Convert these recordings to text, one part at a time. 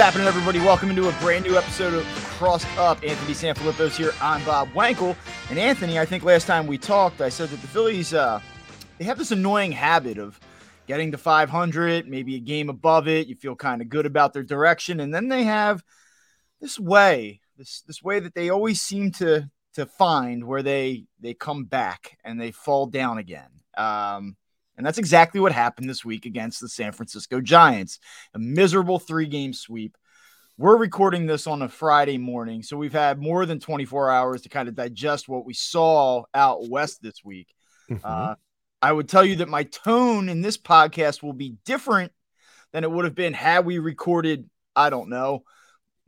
Happening, everybody? Welcome into a brand new episode of Crossed Up. Anthony Sanfilippo's here. I'm Bob Wankel. And Anthony, I think last time we talked, I said that the Phillies, uh, they have this annoying habit of getting to 500, maybe a game above it. You feel kind of good about their direction, and then they have this way, this this way that they always seem to to find where they they come back and they fall down again. Um, and that's exactly what happened this week against the San Francisco Giants. A miserable three game sweep. We're recording this on a Friday morning, so we've had more than 24 hours to kind of digest what we saw out west this week. Mm-hmm. Uh, I would tell you that my tone in this podcast will be different than it would have been had we recorded, I don't know,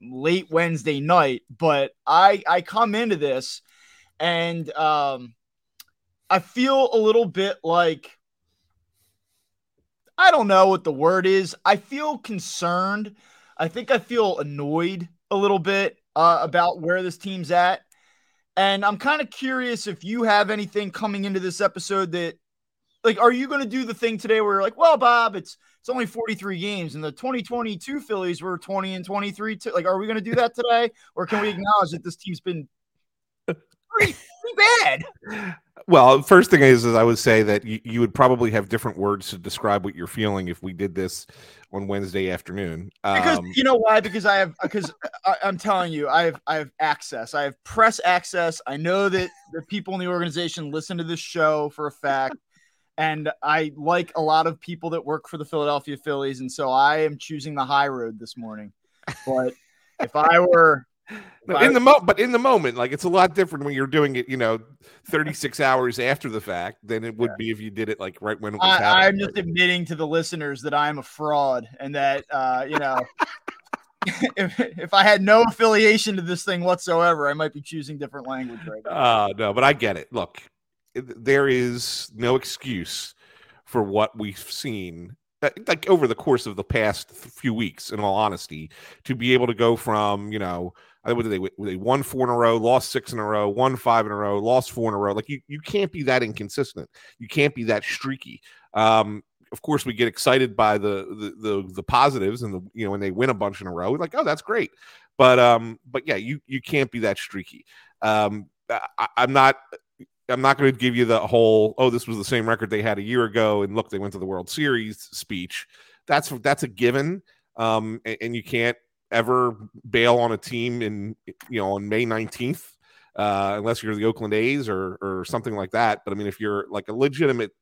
late Wednesday night. But I I come into this and um, I feel a little bit like I don't know what the word is. I feel concerned. I think I feel annoyed a little bit uh, about where this team's at. And I'm kind of curious if you have anything coming into this episode that, like, are you going to do the thing today where you're like, well, Bob, it's it's only 43 games, and the 2022 Phillies were 20 and 23. Too. Like, are we going to do that today, or can we acknowledge that this team's been pretty, pretty bad? Well, first thing is, is I would say that you, you would probably have different words to describe what you're feeling if we did this on Wednesday afternoon. Because Um, you know why? Because I have because I'm telling you, I have I have access. I have press access. I know that the people in the organization listen to this show for a fact. And I like a lot of people that work for the Philadelphia Phillies, and so I am choosing the high road this morning. But if I were no, in the mo- but in the moment, like it's a lot different when you're doing it, you know, 36 hours after the fact than it would be if you did it like right when it was I, I'm just admitting to the listeners that I'm a fraud and that uh, you know if, if I had no affiliation to this thing whatsoever, I might be choosing different language right now. Uh, no, but I get it. Look, there is no excuse for what we've seen, uh, like over the course of the past few weeks. In all honesty, to be able to go from you know, I what did they they won four in a row, lost six in a row, won five in a row, lost four in a row. Like you, you can't be that inconsistent. You can't be that streaky. Um, of course, we get excited by the, the the the positives and the you know when they win a bunch in a row, we're like, oh, that's great. But um, but yeah, you you can't be that streaky. Um, I, I'm not. I'm not going to give you the whole "oh, this was the same record they had a year ago," and look, they went to the World Series speech. That's that's a given, um, and, and you can't ever bail on a team in you know on May 19th uh, unless you're the Oakland A's or or something like that. But I mean, if you're like a legitimate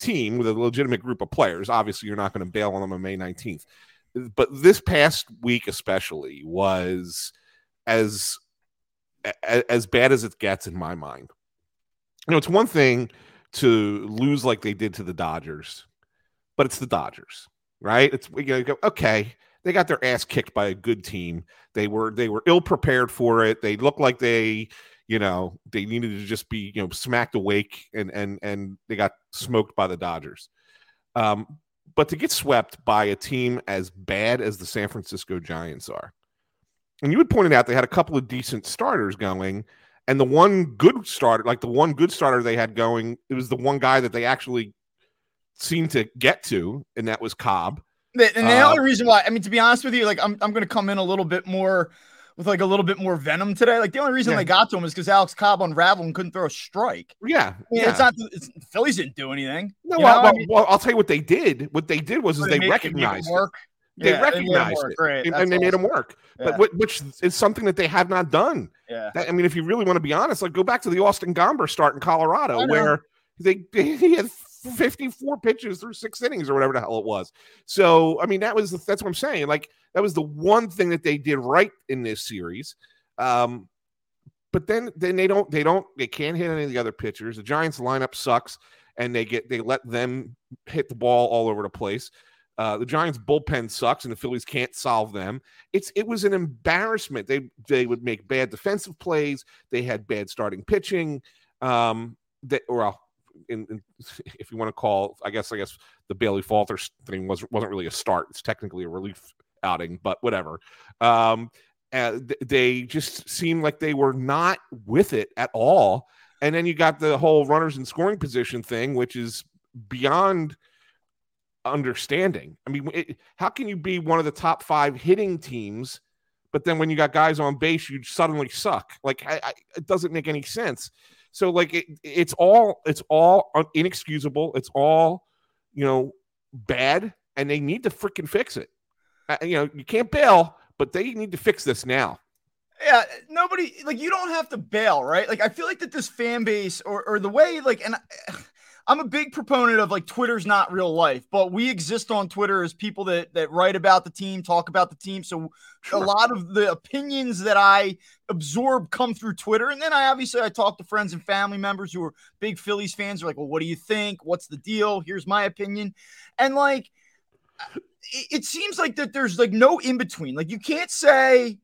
team with a legitimate group of players, obviously you're not going to bail on them on May 19th. But this past week, especially, was as as bad as it gets in my mind. You know, it's one thing to lose like they did to the Dodgers, but it's the Dodgers, right? It's you gotta go, okay, they got their ass kicked by a good team. They were they were ill prepared for it. They looked like they, you know, they needed to just be, you know, smacked awake and and and they got smoked by the Dodgers. Um, but to get swept by a team as bad as the San Francisco Giants are, and you had pointed out they had a couple of decent starters going, and the one good starter, like the one good starter they had going, it was the one guy that they actually seemed to get to, and that was Cobb. And the Uh, only reason why, I mean, to be honest with you, like I'm, I'm going to come in a little bit more with like a little bit more venom today. Like the only reason Yeah. they got to him is because Alex Cobb unraveled and couldn't throw a strike. Yeah, I mean, yeah. it's not. It's, Phillies didn't do anything. no, you well. I mean? well, I'll tell you what they did. What they did was is they they made- they made it recognized it. work. They Yeah, recognized work. it, Right, and, they made him work. But wh- which is something that they have not done. Yeah. That- I mean, if you really want to be honest, like go back to the Austin Gomber start in Colorado, where they he had 54 pitches through six innings or whatever the hell it was. So I mean, that was that's what I'm saying. Like that was the one thing that they did right in this series. Um, but then then they don't they don't they can't hit any of the other pitchers. The Giants lineup sucks, and they get they let them hit the ball all over the place. Uh, the Giants bullpen sucks, and the Phillies can't solve them. It's it was an embarrassment. They they would make bad defensive plays. They had bad starting pitching. Um, that or in, in, if you want to call, I guess I guess the Bailey Falter thing was wasn't really a start. It's technically a relief outing, but whatever. Um, they just seemed like they were not with it at all. And then you got the whole runners in scoring position thing, which is beyond understanding. I mean, it, how can you be one of the top five hitting teams, but then when you got guys on base, you suddenly suck? Like, I, I, it doesn't make any sense. So, like, it, it's all it's all inexcusable. It's all you know bad, and they need to freaking fix it. Uh, you know, you can't bail, but they need to fix this now. Yeah, nobody like you don't have to bail, right? Like I feel like that this fan base or or the way like and I'm a big proponent of like Twitter's not real life, but we exist on Twitter as people that that write about the team, talk about the team. So sure. a lot of the opinions that I absorb come through Twitter, and then I obviously I talk to friends and family members who are big Phillies fans. Are like, well, what do you think? What's the deal? Here's my opinion, and like it, it seems like that there's like no in between. Like you can't say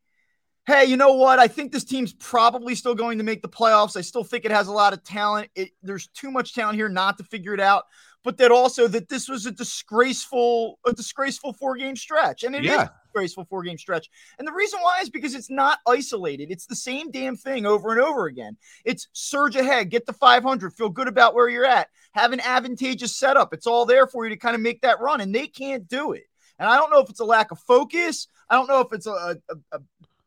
hey, you know what? I think this team's probably still going to make the playoffs. I still think it has a lot of talent. It, there's too much talent here not to figure it out. But that also that this was a disgraceful, a disgraceful four game stretch, and it yeah. is a disgraceful four game stretch. And the reason why is because it's not isolated. It's the same damn thing over and over again. It's surge ahead, get the 500, feel good about where you're at, have an advantageous setup. It's all there for you to kind of make that run, and they can't do it. And I don't know if it's a lack of focus. I don't know if it's a, a, a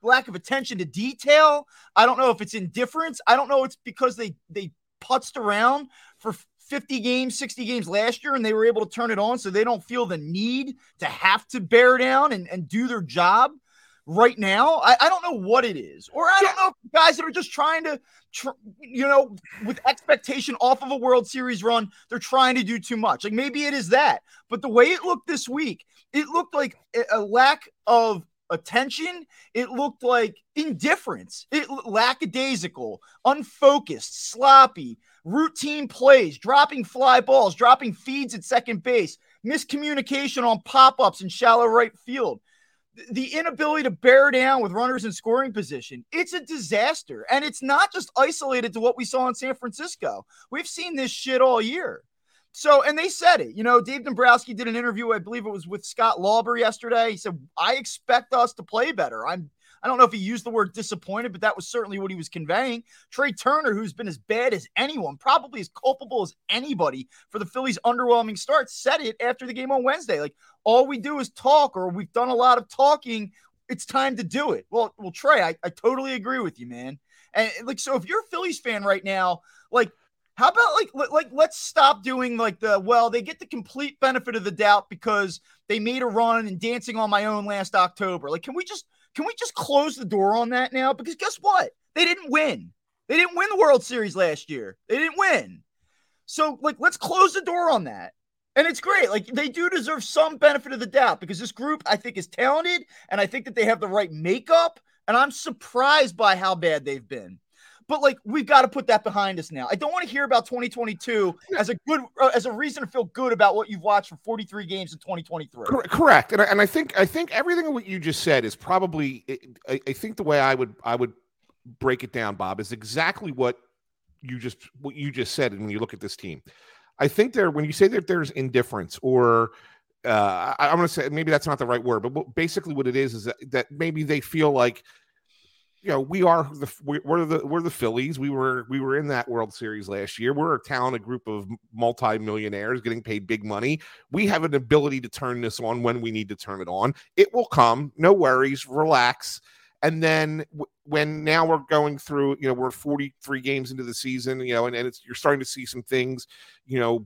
lack of attention to detail. I don't know if it's indifference. I don't know it's because they they putzed around for 50 games, 60 games last year, and they were able to turn it on so they don't feel the need to have to bear down and, and do their job right now. I, I don't know what it is. Or I don't know guys that are just trying to, tr- you know, with expectation off of a World Series run, they're trying to do too much. Like maybe it is that. But the way it looked this week, it looked like a lack of attention. It looked like indifference. It lackadaisical, unfocused, sloppy, routine plays, dropping fly balls, dropping feeds at second base, miscommunication on pop-ups in shallow right field. The inability to bear down with runners in scoring position. It's a disaster. And it's not just isolated to what we saw in San Francisco. We've seen this shit all year. So, and they said it. You know, Dave Dombrowski did an interview, I believe it was with Scott Lauber yesterday. He said, I expect us to play better. I'm I don't know if he used the word disappointed, but that was certainly what he was conveying. Trea Turner, who's been as bad as anyone, probably as culpable as anybody for the Phillies' underwhelming start, said it after the game on Wednesday. Like, all we do is talk, or we've done a lot of talking. It's time to do it. Well, well, Trea, I, I totally agree with you, man. And like, so if you're a Phillies fan right now, like how about like like let's stop doing like the well they get the complete benefit of the doubt because they made a run and dancing on my own last October. Like can we just can we just close the door on that now? Because guess what? They didn't win. They didn't win the World Series last year. They didn't win. So like let's close the door on that. And it's great. Like they do deserve some benefit of the doubt because this group I think is talented and I think that they have the right makeup and I'm surprised by how bad they've been. But like we've got to put that behind us now. I don't want to hear about 2022 as a good uh, as a reason to feel good about what you've watched for 43 games in 2023. Correct, and I, and I think I think everything what you just said is probably I, I think the way I would I would break it down, Bob, is exactly what you just what you just said. And when you look at this team, I think there when you say that there's indifference or uh, I, am going to say maybe that's not the right word, but basically what it is is that, that maybe they feel like you know we are the we're the we're the Phillies. We were we were in that World Series last year. We're a talented group of multimillionaires getting paid big money. We have an ability to turn this on when we need to turn it on. It will come. No worries. Relax. And then when now we're going through, you know, we're 43 games into the season, you know, and, and it's you're starting to see some things, you know,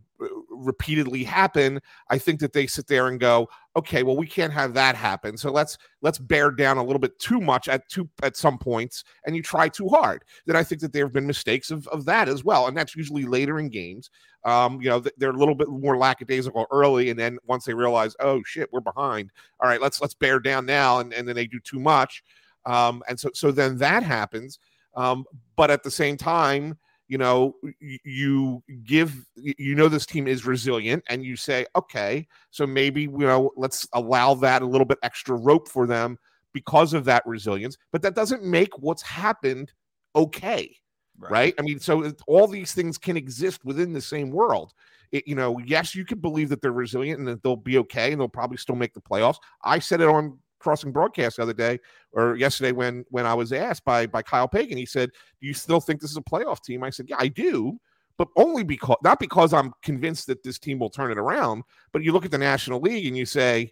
repeatedly happen. I think that they sit there and go, okay, well, we can't have that happen. So let's let's bear down a little bit too much at two at some points, and you try too hard. Then I think that there have been mistakes of, of that as well, and that's usually later in games. Um, you know, they're a little bit more lackadaisical early, and then once they realize, oh shit, we're behind. All right, let's let's bear down now, and, and then they do too much Um, and so so then that happens. Um, but at the same time, you know, you give you know this team is resilient, and you say, okay, so maybe you know let's allow that a little bit extra rope for them because of that resilience. But that doesn't make what's happened okay. Right. right? I mean, so all these things can exist within the same world. It, you know, yes, you can believe that they're resilient and that they'll be okay and they'll probably still make the playoffs. I said it on crossing broadcast the other day or yesterday when when I was asked by by Kyle Pagan. He said, "Do you still think this is a playoff team?" I said, "Yeah, I do." But only because not because I'm convinced that this team will turn it around, but you look at the National League and you say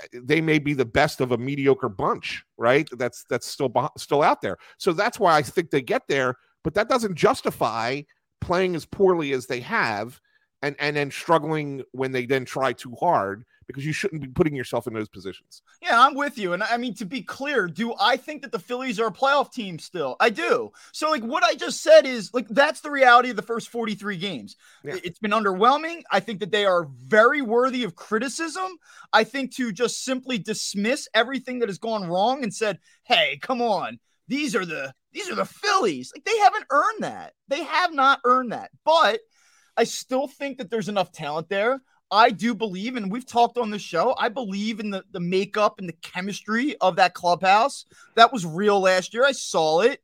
eh, they may be the best of a mediocre bunch, right? That's that's still still out there. So that's why I think they get there, but that doesn't justify playing as poorly as they have and and then struggling when they then try too hard because you shouldn't be putting yourself in those positions. Yeah, I'm with you. And I mean, to be clear, do I think that the Phillies are a playoff team still? I do. So, like, what I just said is like that's the reality of the first 43 games. Yeah. It's been underwhelming. I think that they are very worthy of criticism. I think to just simply dismiss everything that has gone wrong and said, hey, come on. These are the these are the Phillies. Like they haven't earned that. They have not earned that. But I still think that there's enough talent there. I do believe, and we've talked on the show, I believe in the, the makeup and the chemistry of that clubhouse. That was real last year. I saw it.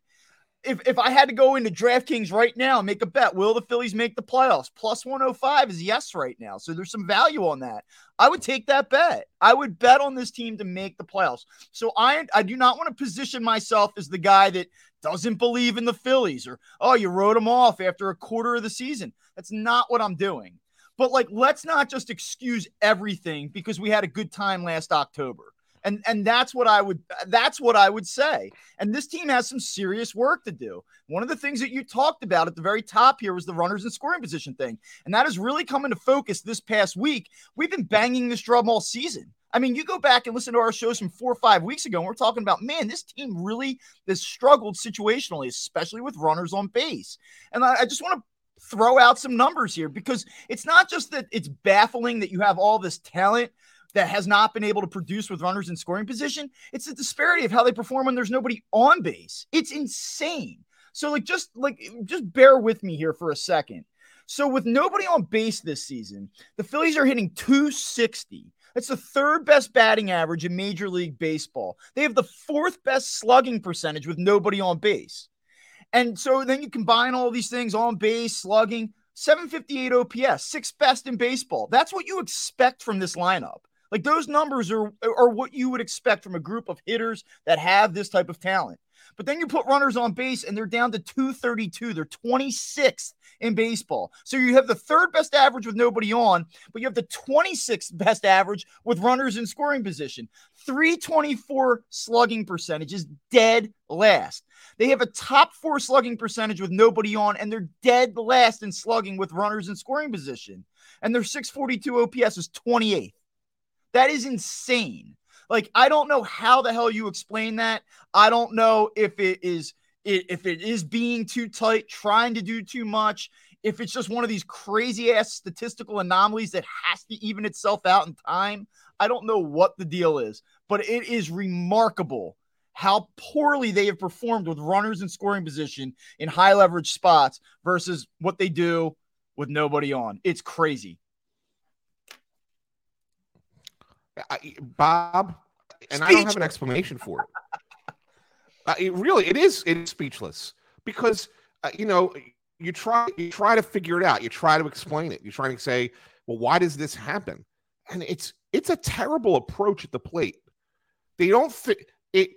If, if I had to go into DraftKings right now and make a bet, will the Phillies make the playoffs? Plus 105 is yes right now. So there's some value on that. I would take that bet. I would bet on this team to make the playoffs. So I I do not want to position myself as the guy that doesn't believe in the Phillies or oh you wrote them off after a quarter of the season. That's not what I'm doing. But like, let's not just excuse everything because we had a good time last October. And and that's what I would that's what I would say. And this team has some serious work to do. One of the things that you talked about at the very top here was the runners and scoring position thing. And that has really come into focus this past week. We've been banging this drum all season. I mean, you go back and listen to our shows from four or five weeks ago, and we're talking about, man, this team really has struggled situationally, especially with runners on base. And I, I just want to throw out some numbers here because it's not just that it's baffling that you have all this talent that has not been able to produce with runners in scoring position. It's the disparity of how they perform when there's nobody on base. It's insane. So like just like just bear with me here for a second. So with nobody on base this season, the Phillies are hitting 260. That's the third best batting average in Major League Baseball. They have the fourth best slugging percentage with nobody on base. And so then you combine all these things on base, slugging, 758 OPS, sixth best in baseball. That's what you expect from this lineup. Like those numbers are, are what you would expect from a group of hitters that have this type of talent. But then you put runners on base and they're down to 232. They're 26th in baseball. So you have the third best average with nobody on, but you have the 26th best average with runners in scoring position. 324 slugging percentage is dead last. They have a top four slugging percentage with nobody on, and they're dead last in slugging with runners in scoring position. And their 642 OPS is 28th. That is insane. Like, I don't know how the hell you explain that. I don't know if it is if it is being too tight, trying to do too much, if it's just one of these crazy ass statistical anomalies that has to even itself out in time. I don't know what the deal is, but it is remarkable how poorly they have performed with runners in scoring position in high leverage spots versus what they do with nobody on. It's crazy. I, Bob, and I don't have an explanation for it. uh, it really, it is it is speechless because uh, you know you try you try to figure it out. You try to explain it. You're trying to say, well, why does this happen? And it's it's a terrible approach at the plate. They don't fit it.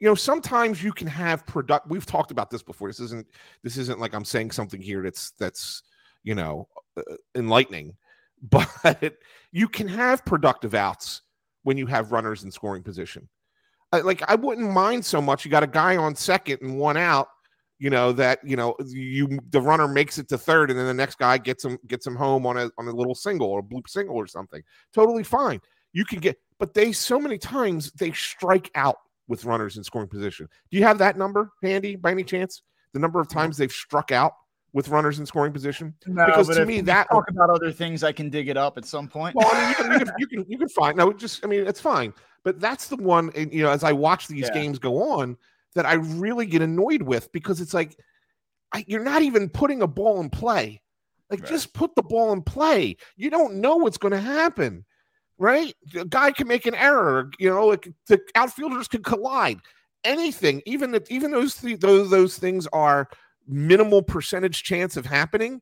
You know, sometimes you can have product. We've talked about this before. This isn't this isn't like I'm saying something here that's that's you know uh, enlightening, but you can have productive outs when you have runners in scoring position. Uh, like I wouldn't mind so much. You got a guy on second and one out. You know that you know you the runner makes it to third, and then the next guy gets him gets him home on a on a little single or a bloop single or something. Totally fine. You can get, but they so many times they strike out with runners in scoring position. Do you have that number handy by any chance? The number of times they've struck out with runners in scoring position? No, because to me that talk about other things, I can dig it up at some point. well, I mean, you can, you can, you can, you can find no, just I mean, it's fine. But that's the one, you know, as I watch these Yeah. games go on, that I really get annoyed with because it's like I, you're not even putting a ball in play. Like, Right. just put the ball in play. You don't know what's going to happen, right? A guy can make an error. You know, it, the outfielders can collide. Anything, even if even those th- those those things are minimal percentage chance of happening.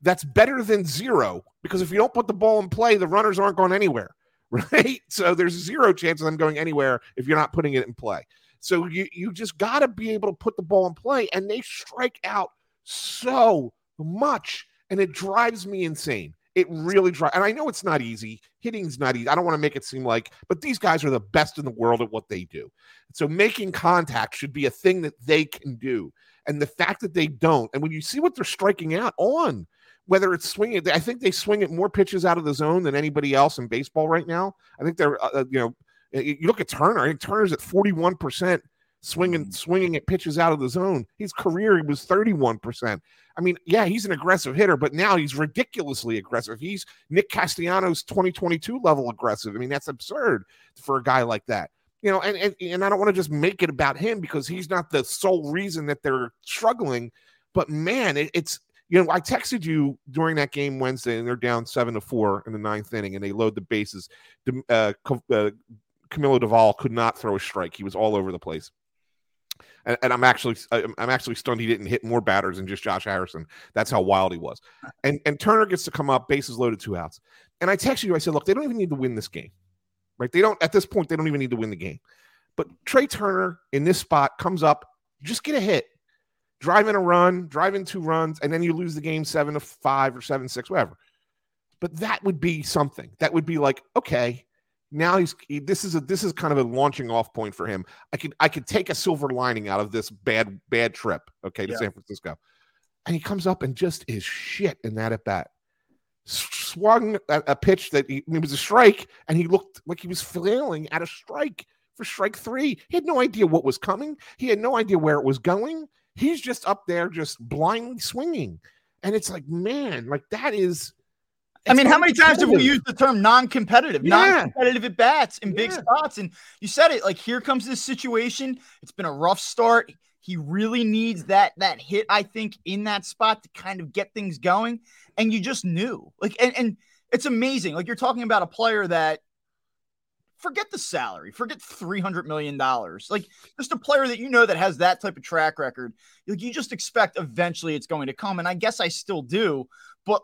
That's better than zero because if you don't put the ball in play, the runners aren't going anywhere, right? So there's zero chance of them going anywhere if you're not putting it in play. So you you just got to be able to put the ball in play, and they strike out so much, and it drives me insane. It really drives, and I know it's not easy. Hitting's not easy. I don't want to make it seem like, but these guys are the best in the world at what they do. So making contact should be a thing that they can do, and the fact that they don't, and when you see what they're striking out on, whether it's swinging, I think they swing at more pitches out of the zone than anybody else in baseball right now. I think they're, uh, you know, you look at Turner. I think Turner's at forty-one percent swinging swinging at pitches out of the zone. His career he was thirty-one percent. I mean, yeah, he's an aggressive hitter, but now he's ridiculously aggressive. He's Nick Castellanos 2022 level aggressive. I mean, that's absurd for a guy like that. You know, and and, and I don't want to just make it about him because he's not the sole reason that they're struggling. But man, it, it's you know, I texted you during that game Wednesday, and they're down seven to four in the ninth inning, and they load the bases. Uh, uh, Camilo Doval could not throw a strike; he was all over the place. And, and I'm actually, I'm actually stunned he didn't hit more batters than just Josh Harrison. That's how wild he was. And and Turner gets to come up, bases loaded, two outs. And I texted you, I said, look, they don't even need to win this game, right? They don't at this point. They don't even need to win the game. But Trea Turner in this spot comes up, just get a hit drive in a run, drive in two runs, and then you lose the game seven to five or seven six, whatever. But that would be something. That would be like, okay, now he's he, this is a this is kind of a launching off point for him. I could I could take a silver lining out of this bad bad trip, okay, to Yeah. San Francisco. And he comes up and just is shit in that at bat. Swung a, a pitch that he, it was a strike, and he looked like he was flailing at a strike for strike three. He had no idea what was coming. He had no idea where it was going he's just up there just blindly swinging and it's like man like that is I mean, how many times have we used the term non-competitive, Yeah. non-competitive at bats in big spots? And you said it like here comes this situation. It's been a rough start. He really needs that that hit, I think, in that spot to kind of get things going. And you just knew, like, and, and it's amazing. Like you're talking about a player that forget the salary, forget three hundred million dollars. Like just a player that you know that has that type of track record. Like you just expect eventually it's going to come. And I guess I still do, but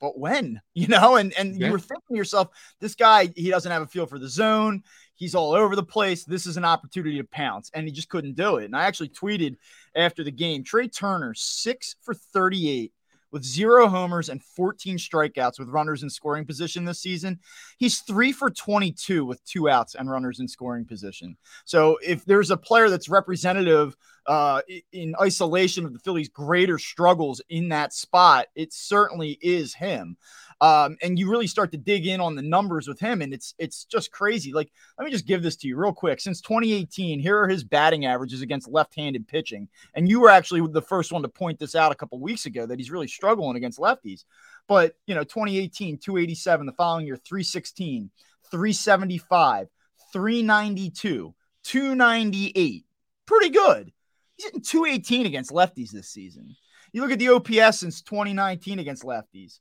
but when you know and and Yeah. you were thinking to yourself this guy he doesn't have a feel for the zone he's all over the place. This is an opportunity to pounce and he just couldn't do it. And i actually tweeted after the game trea turner 6 for 38 with zero homers and 14 strikeouts with runners in scoring position this season. He's 3 for 22 with two outs and runners in scoring position. So if there's a player that's representative uh, in isolation of the Phillies' greater struggles in that spot, it certainly is him. Um, and you really start to dig in on the numbers with him, and it's it's just crazy. Like, let me just give this to you real quick. Since 2018, here are his batting averages against left-handed pitching. And you were actually the first one to point this out a couple weeks ago that he's really struggling against lefties. But you know, 2018, 287, the following year, 316, 375, 392, 298. Pretty good. He's hitting 218 against lefties this season. You look at the OPS since 2019 against lefties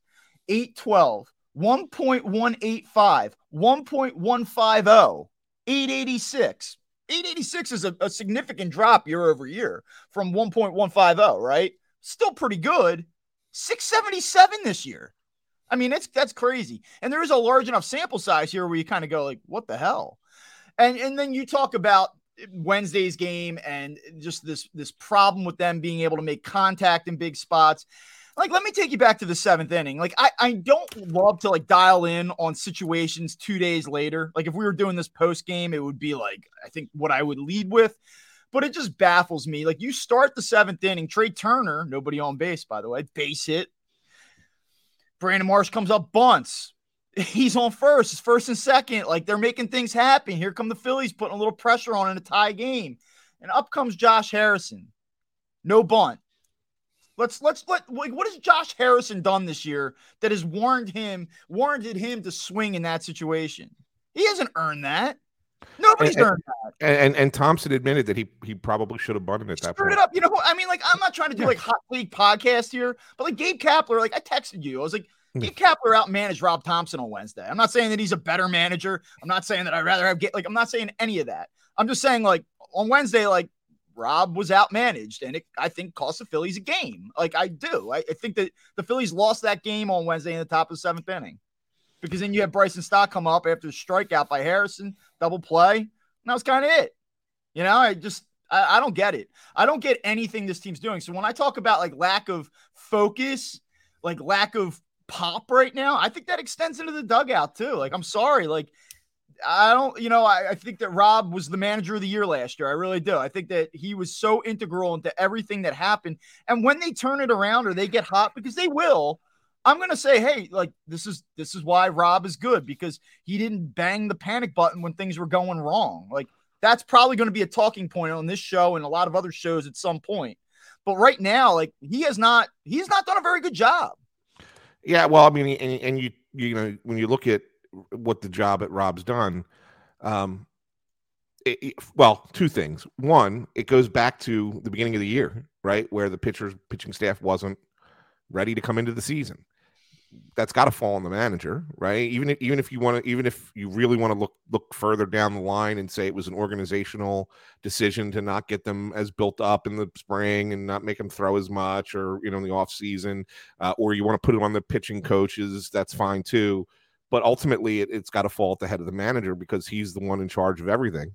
812, 1.185, 1.150, 886. 886 is a, a significant drop year over year from 1.150, right? Still pretty good. 677 this year. I mean, it's that's crazy. And there is a large enough sample size here where you kind of go like, what the hell? And and then you talk about Wednesday's game and just this this problem with them being able to make contact in big spots. Like, let me take you back to the seventh inning. Like, I, I don't love to like dial in on situations two days later. Like, if we were doing this post game, it would be like I think what I would lead with. But it just baffles me. Like, you start the seventh inning, Trea Turner, nobody on base, by the way, base hit. Brandon Marsh comes up, bunts he's on first, it's first and second. Like they're making things happen. Here come the Phillies putting a little pressure on in a tie game. And up comes Josh Harrison. No bunt. Let's let's let like what has Josh Harrison done this year that has warranted him warranted him to swing in that situation? He hasn't earned that. Nobody's And- earned that. And and Thomson admitted that he he probably should have bunted at that Screwed point. it up. You know, I mean, like, I'm not trying to do like hot league podcast here, but like Gabe Kapler, like I texted you. I was like, Gabe Kapler outmanaged Rob Thomson on Wednesday. I'm not saying that he's a better manager. I'm not saying that I'd rather have get like I'm not saying any of that. I'm just saying like on Wednesday, like Rob was outmanaged, and it I think cost the Phillies a game. Like I do. I, I think that the Phillies lost that game on Wednesday in the top of the seventh inning. Because then you had Bryson Stott come up after a strikeout by Harrison, double play. And that was kind of it. You know, I just I, I don't get it. I don't get anything this team's doing. So when I talk about like lack of focus, like lack of pop right now, I think that extends into the dugout too. Like, I'm sorry. Like, I don't, you know, I, I think that Rob was the manager of the year last year. I really do. I think that he was so integral into everything that happened. And when they turn it around or they get hot, because they will, I'm gonna say, hey, like this is this is why Rob is good because he didn't bang the panic button when things were going wrong. Like that's probably to be a talking point on this show and a lot of other shows at some point. But right now, like he has not, he's not done a very good job. Yeah, well, I mean, and, and you you know when you look at what the job at Rob's done, um, it, it- well, two things. One, it goes back to the beginning of the year, right, where the pitchers pitching staff wasn't ready to come into the season. That's got to fall on the manager, right? Even if, even if you want to, even if you really want to look look further down the line and say it was an organizational decision to not get them as built up in the spring and not make them throw as much, or you know, in the off season, uh, or you want to put it on the pitching coaches, that's fine too. But ultimately, it, it's got to fall at the head of the manager because he's the one in charge of everything.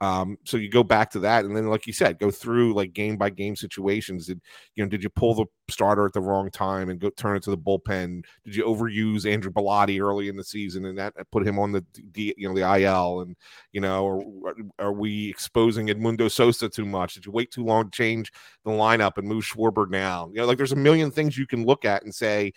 Um, so you go back to that, and then, like you said, go through like game by game situations. Did you know? Did you pull the starter at the wrong time and go turn it to the bullpen? Did you overuse Andrew Bellatti early in the season and that put him on the D, you know the IL? And you know, or, are we exposing Edmundo Sosa too much? Did you wait too long to change the lineup and move Schwarber down? You know, like there's a million things you can look at and say,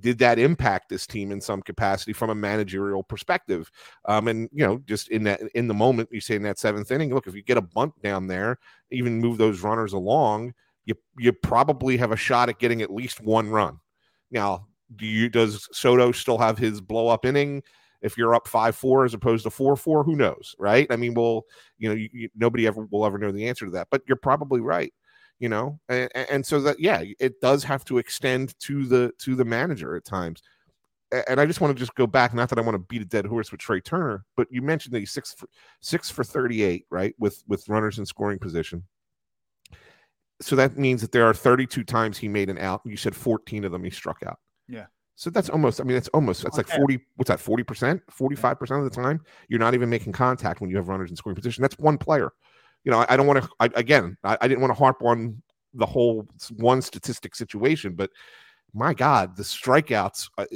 did that impact this team in some capacity from a managerial perspective? Um, and you know, just in that in the moment, you say in that seventh inning, look, if you get a bunt down there, even move those runners along, you you probably have a shot at getting at least one run. Now, do you does Soto still have his blow up inning? If you're up five four as opposed to four four, who knows, right? I mean, we'll you know, you, you, nobody ever will ever know the answer to that, but you're probably right you know? And, and so that yeah it does have to extend to the to the manager at times. And i just want to just go back not that i want to beat a dead horse with trea turner but you mentioned that he's six for six for 38 right with with runners in scoring position. So that means that there are 32 times he made an out you said 14 of them he struck out. Yeah. so that's almost i mean that's almost that's like 40 what's that 40% 45% of the time you're not even making contact when you have runners in scoring position. That's one player you know, I, I don't want to. Again, I, I didn't want to harp on the whole one statistic situation, but my God, the strikeouts uh,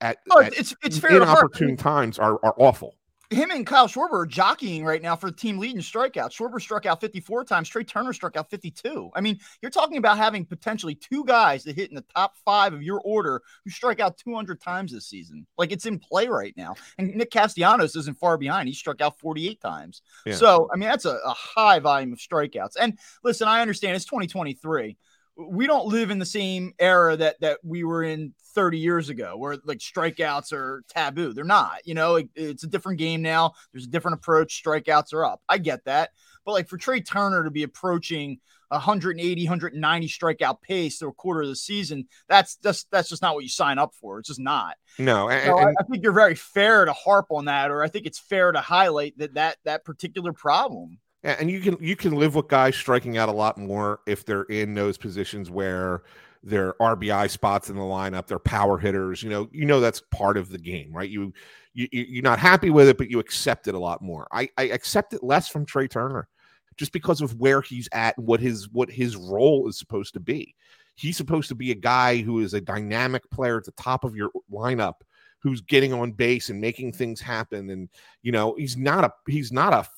at, No, at it's it's fair inopportune times are, are awful. Him and Kyle Schwarber are jockeying right now for the team leading strikeouts. Schwarber struck out 54 times. Trea Turner struck out 52. I mean, you're talking about having potentially two guys that hit in the top five of your order who strike out 200 times this season. Like it's in play right now. And Nick Castellanos isn't far behind. He struck out 48 times. Yeah. So, I mean, that's a, a high volume of strikeouts. And listen, I understand it's 2023. We don't live in the same era that that we were in 30 years ago where like strikeouts are taboo. They're not, you know, it- it's a different game now. There's a different approach. Strikeouts are up. I get that. But like for Trea Turner to be approaching 180, 190 strikeout pace through a quarter of the season, that's just that's just not what you sign up for. It's just not. No, and, So I, I think you're very fair to harp on that, or I think it's fair to highlight that that that particular problem. And you can you can live with guys striking out a lot more if they're in those positions where they're RBI spots in the lineup, they're power hitters. You know, you know that's part of the game, right? You you you- you're not happy with it, but you accept it a lot more. I, I accept it less from Trea Turner, just because of where he's at and what his what his role is supposed to be. He's supposed to be a guy who is a dynamic player at the top of your lineup, who's getting on base and making things happen. And you know, he's not a he's not a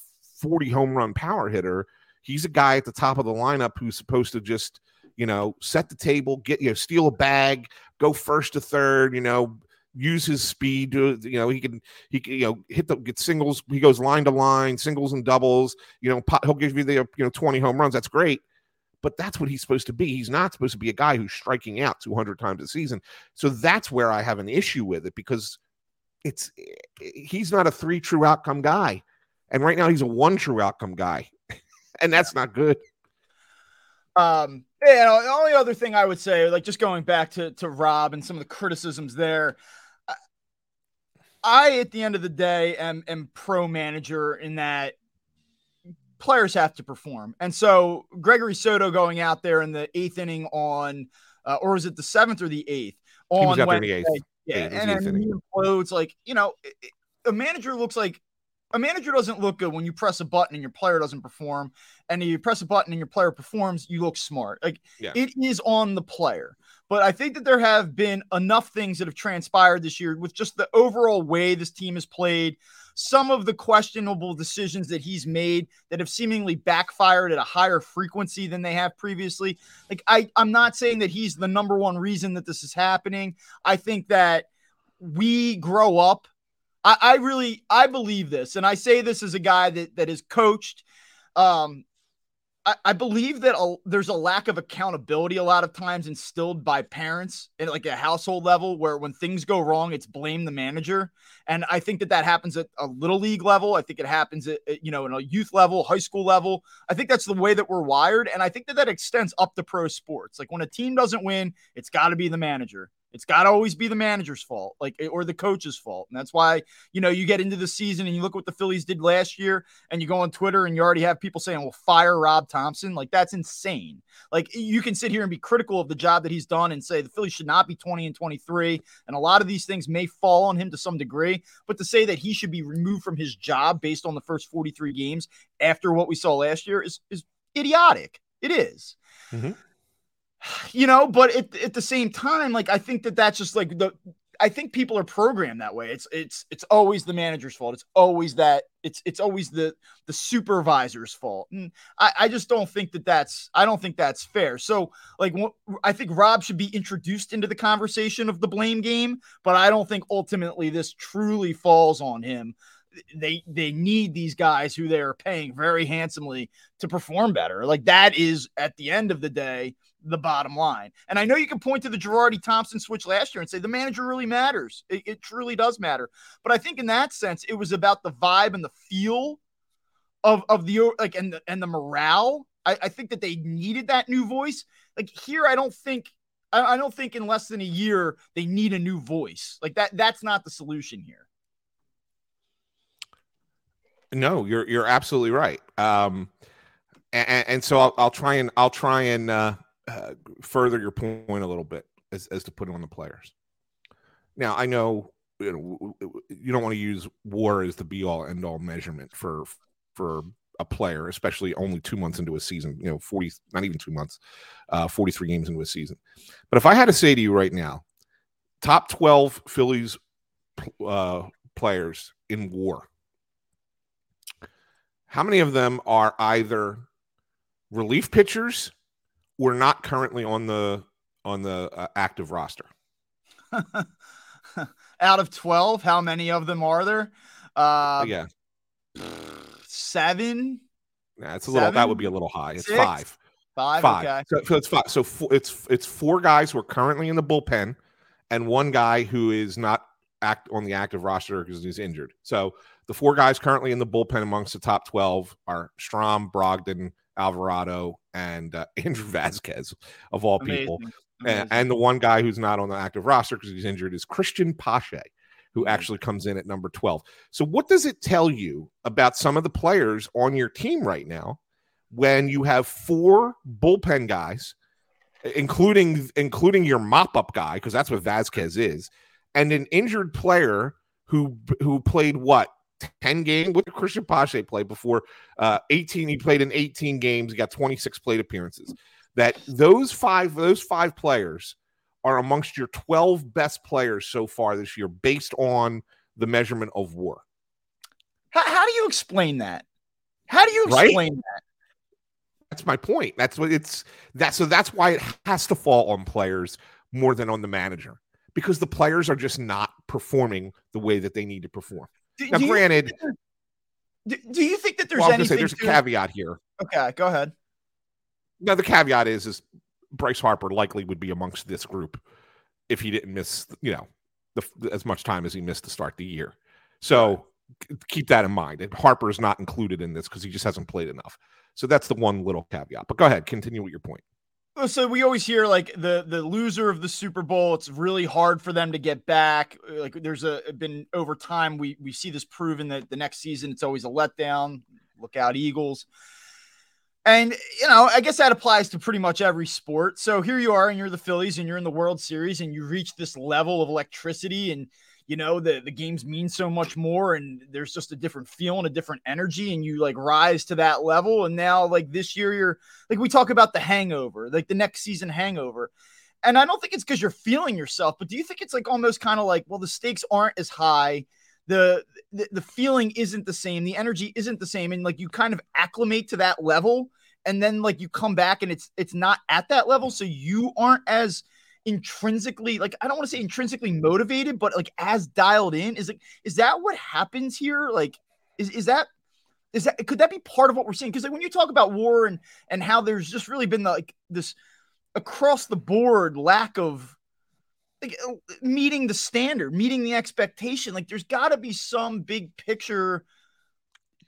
40 home run power hitter. He's a guy at the top of the lineup who's supposed to just, you know, set the table, get, you know, steal a bag, go first to third, you know, use his speed to, you know, he can, he can, you know, hit the, get singles. He goes line to line, singles and doubles, you know, pot, he'll give you the, you know, 20 home runs. That's great. but that's what he's supposed to be. He's not supposed to be a guy who's striking out 200 times a season. So that's where I have an issue with it because it's he's not a three true outcome guy. And right now he's a one true outcome guy. and that's not good. Um, yeah, the only other thing I would say, like just going back to to Rob and some of the criticisms there, I at the end of the day am am pro manager in that players have to perform, and so Gregory Soto going out there in the eighth inning on, uh, or was it the seventh or the eighth? On Wednesday, yeah, and then he implodes like you know, a manager looks like a manager doesn't look good when you press a button and your player doesn't perform, and you press a button and your player performs. You look smart. Like yeah. it is on the player. But I think that there have been enough things that have transpired this year with just the overall way this team has played, some of the questionable decisions that he's made that have seemingly backfired at a higher frequency than they have previously. Like I, I'm not saying that he's the number one reason that this is happening. I think that we grow up I, I really I believe this, and I say this as a guy that that is coached. Um, I, I believe that a, there's a lack of accountability a lot of times instilled by parents at like a household level, where when things go wrong, it's blame the manager. And I think that that happens at a little league level. I think it happens at, you know in a youth level, high school level. I think that's the way that we're wired, and I think that that extends up to pro sports. Like when a team doesn't win, it's got to be the manager. It's got to always be the manager's fault, like or the coach's fault. And that's why, you know, you get into the season and you look what the Phillies did last year and you go on Twitter and you already have people saying, well, fire Rob Thomson." Like that's insane. Like you can sit here and be critical of the job that he's done and say the Phillies should not be 20 and 23. And a lot of these things may fall on him to some degree, but to say that he should be removed from his job based on the first 43 games after what we saw last year is, is idiotic. It is. Mm-hmm you know, but at, at the same time, like I think that that's just like the I think people are programmed that way. It's it's it's always the manager's fault. It's always that it's it's always the the supervisor's fault. And I, I just don't think that that's I don't think that's fair. So like I think Rob should be introduced into the conversation of the blame game, but I don't think ultimately this truly falls on him. They they need these guys who they are paying very handsomely to perform better. Like that is at the end of the day the bottom line. And I know you can point to the Girardi Thomson switch last year and say the manager really matters. It, it, truly does matter. But I think in that sense, it was about the vibe and the feel of of the like and the and the morale. I, I think that they needed that new voice. Like here, I don't think I, don't think in less than a year they need a new voice. Like that. That's not the solution here. No, you're you're absolutely right. Um, and, and so I'll, I'll try and I'll try and uh, uh, further your point a little bit as, as to put on the players. Now, I know you know you don't want to use war as the be all end all measurement for for a player, especially only two months into a season. You know, forty not even two months, uh, forty three games into a season. But if I had to say to you right now, top twelve Phillies uh, players in war, how many of them are either relief pitchers we're not currently on the on the uh, active roster. Out of 12, how many of them are there? Uh, yeah. Seven? That's a little that would be a little high. It's Six? five. Five. Five. Okay. So, so, it's five. So four, it's it's four guys who are currently in the bullpen, and one guy who is not act on the active roster because he's injured. So the four guys currently in the bullpen amongst the top twelve are Strahm, Brogdon, Alvarado, and uh, Andrew Vasquez, of all Amazing. people. Amazing. And, the one guy who's not on the active roster because he's injured is Cristian Pache, who mm-hmm. actually comes in at number 12. So, what does it tell you about some of the players on your team right now when you have four bullpen guys, including including your mop up guy, because that's what Vasquez is, and an injured player who who played what 10 game. What did Cristian Pache play before uh, 18? He played in 18 games. He got 26 plate appearances. That those five, those five players are amongst your 12 best players so far this year based on the measurement of war. How, how do you explain that? How do you explain right? that? That's my point. That's what it's that. So that's why it has to fall on players more than on the manager because the players are just not performing the way that they need to perform. Do, now, do granted, you, do, you think that there's well, anything? Say, there's a caveat here. Okay, go ahead. Now the caveat is is Bryce Harper likely would be amongst this group if he didn't miss, you know, the, as much time as he missed to start the year. So keep that in mind. And Harper is not included in this because he just hasn't played enough. So that's the one little caveat. But go ahead, continue with your point. So we always hear like the the loser of the Super Bowl. It's really hard for them to get back. Uh, like there's a been over time we we see this proven that the next season it's always a letdown. Look out, Eagles. And you know, I guess that applies to pretty much every sport. So here you are, and you're the Phillies, and you're in the World Series, and you reach this level of electricity, and you know the the games mean so much more, and there's just a different feel and a different energy, and you like rise to that level. And now, like this year, you're like we talk about the hangover, like the next season hangover. And I don't think it's because you're feeling yourself, but do you think it's like almost kind of like, well, the stakes aren't as high the, the the feeling isn't the same the energy isn't the same and like you kind of acclimate to that level and then like you come back and it's it's not at that level so you aren't as intrinsically like i don't want to say intrinsically motivated but like as dialed in is like is that what happens here like is is that is that could that be part of what we're seeing because like when you talk about war and and how there's just really been like this across the board lack of like, uh, meeting the standard, meeting the expectation. Like there's got to be some big picture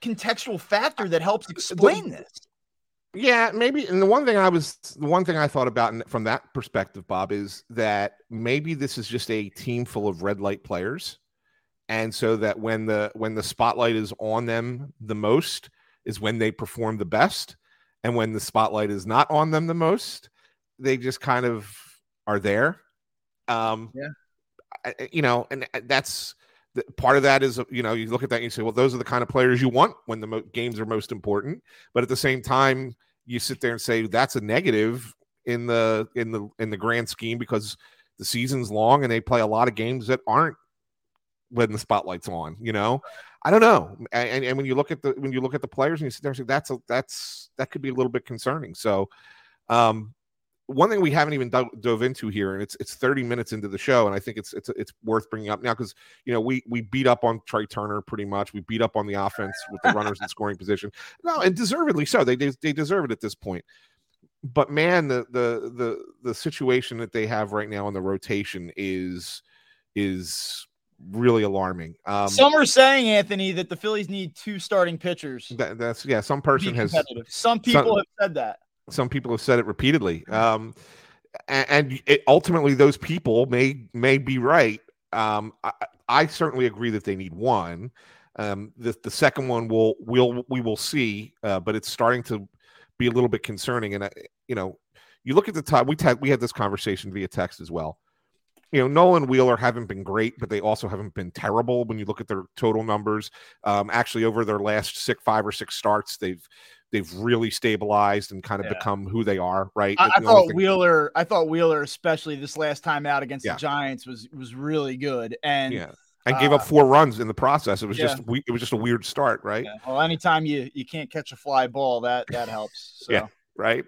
contextual factor that helps explain this. Yeah, maybe. And the one thing I was, the one thing I thought about from that perspective, Bob, is that maybe this is just a team full of red light players, and so that when the when the spotlight is on them the most is when they perform the best, and when the spotlight is not on them the most, they just kind of are there um, yeah. You know, and uh, that's part of that is, you know, you look at that and you say, well, those are the kind of players you want when the mo- games are most important. But at the same time, you sit there and say that's a negative in the in the in the grand scheme because the season's long and they play a lot of games that aren't when the spotlight's on you know? I don't know. And, and when you look at the when you look at the players and you sit there and say that's a that's that could be a little bit concerning. So um one thing we haven't even dove, dove into here, and it's it's 30 minutes into the show, and I think it's it's it's worth bringing up now because you know we we beat up on Trea Turner pretty much. We beat up on the offense with the runners in scoring position. No, and deservedly so. They they deserve it at this point. But man, the the the the situation that they have right now in the rotation is is really alarming. Um, some are saying, Anthony, that the Phillies need two starting pitchers. That, that's yeah. Some person has. Some people some, have said that. Some people have said it repeatedly. Um, and, it, ultimately, those people may may be right. Um, I, I, certainly agree that they need one. Um, the the second one will will we will see, uh, but it's starting to be a little bit concerning. And uh, you know, you look at the time we had we had this conversation via text as well. You know, Nolan Wheeler haven't been great, but they also haven't been terrible when you look at their total numbers. Um, actually, over their last six, five or six starts, they've they've really stabilized and kind of yeah. become who they are, right? I, I thought Wheeler, I thought Wheeler, especially this last time out against yeah. the Giants, was was really good, and yeah, and uh, gave up four runs in the process. It was yeah. just it was just a weird start, right? Well, anytime you you can't catch a fly ball, that that helps. So. yeah, right.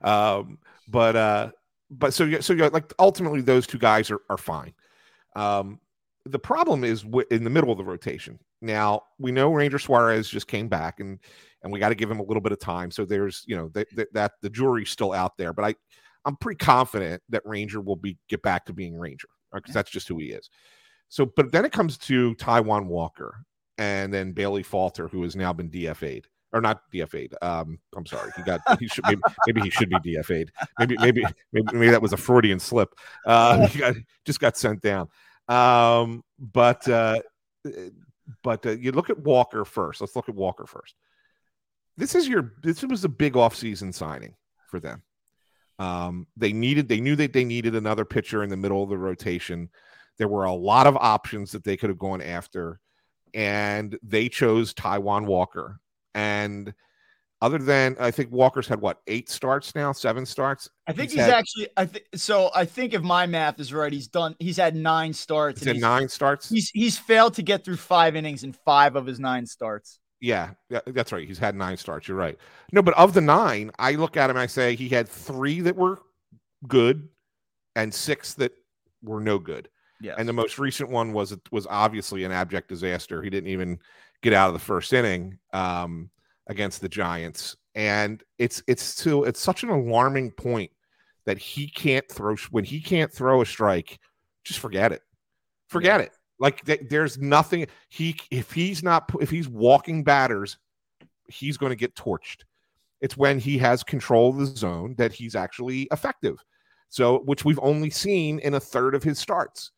Um, but uh, but so so like ultimately those two guys are are fine. Um, the problem is w- in the middle of the rotation. Now we know Ranger Suarez just came back, and and we got to give him a little bit of time. So there's, you know, th- th- that the jury's still out there, but I, I'm pretty confident that Ranger will be get back to being Ranger because right? that's just who he is. So, but then it comes to Taijuan Walker and then Bailey Falter, who has now been DFA'd or not DFA'd. Um, I'm sorry, he got he should maybe, maybe he should be DFA'd. Maybe maybe maybe, maybe that was a Freudian slip. Uh, he got, just got sent down. Um, but uh, but uh, you look at Walker first. Let's look at Walker first this is your this was a big offseason signing for them. Um, they needed they knew that they needed another pitcher in the middle of the rotation. There were a lot of options that they could have gone after, and they chose Taijuan Walker. And other than I think Walker's had what eight starts now, seven starts. I think he's, he's had, actually I think so. I think if my math is right, he's done. He's had nine starts. He's had nine starts. He's he's failed to get through five innings in five of his nine starts. Yeah, that's right. He's had nine starts. You're right. No, but of the nine, I look at him. I say he had three that were good, and six that were no good. Yeah. And the most recent one was was obviously an abject disaster. He didn't even get out of the first inning um, against the Giants. and it's it's still it's such an alarming point that he can't throw when he can't throw a strike. Just forget it. Forget yeah. it. Like th- there's nothing he if he's not if he's walking batters, he's going to get torched. It's when he has control of the zone that he's actually effective. So, which we've only seen in a third of his starts.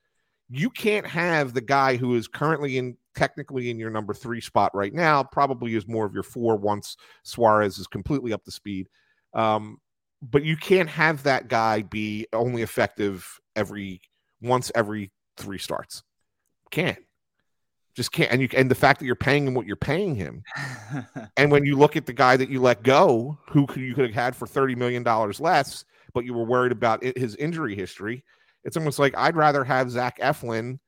You can't have the guy who is currently in technically in your number three spot right now, probably is more of your four once Suarez is completely up to speed. Um, but you can't have that guy be only effective every once every three starts. Can't just can't. And you and the fact that you're paying him what you're paying him, and when you look at the guy that you let go, who you could have had for thirty million dollars less, but you were worried about it, his injury history, it's almost like I'd rather have Zach Eflin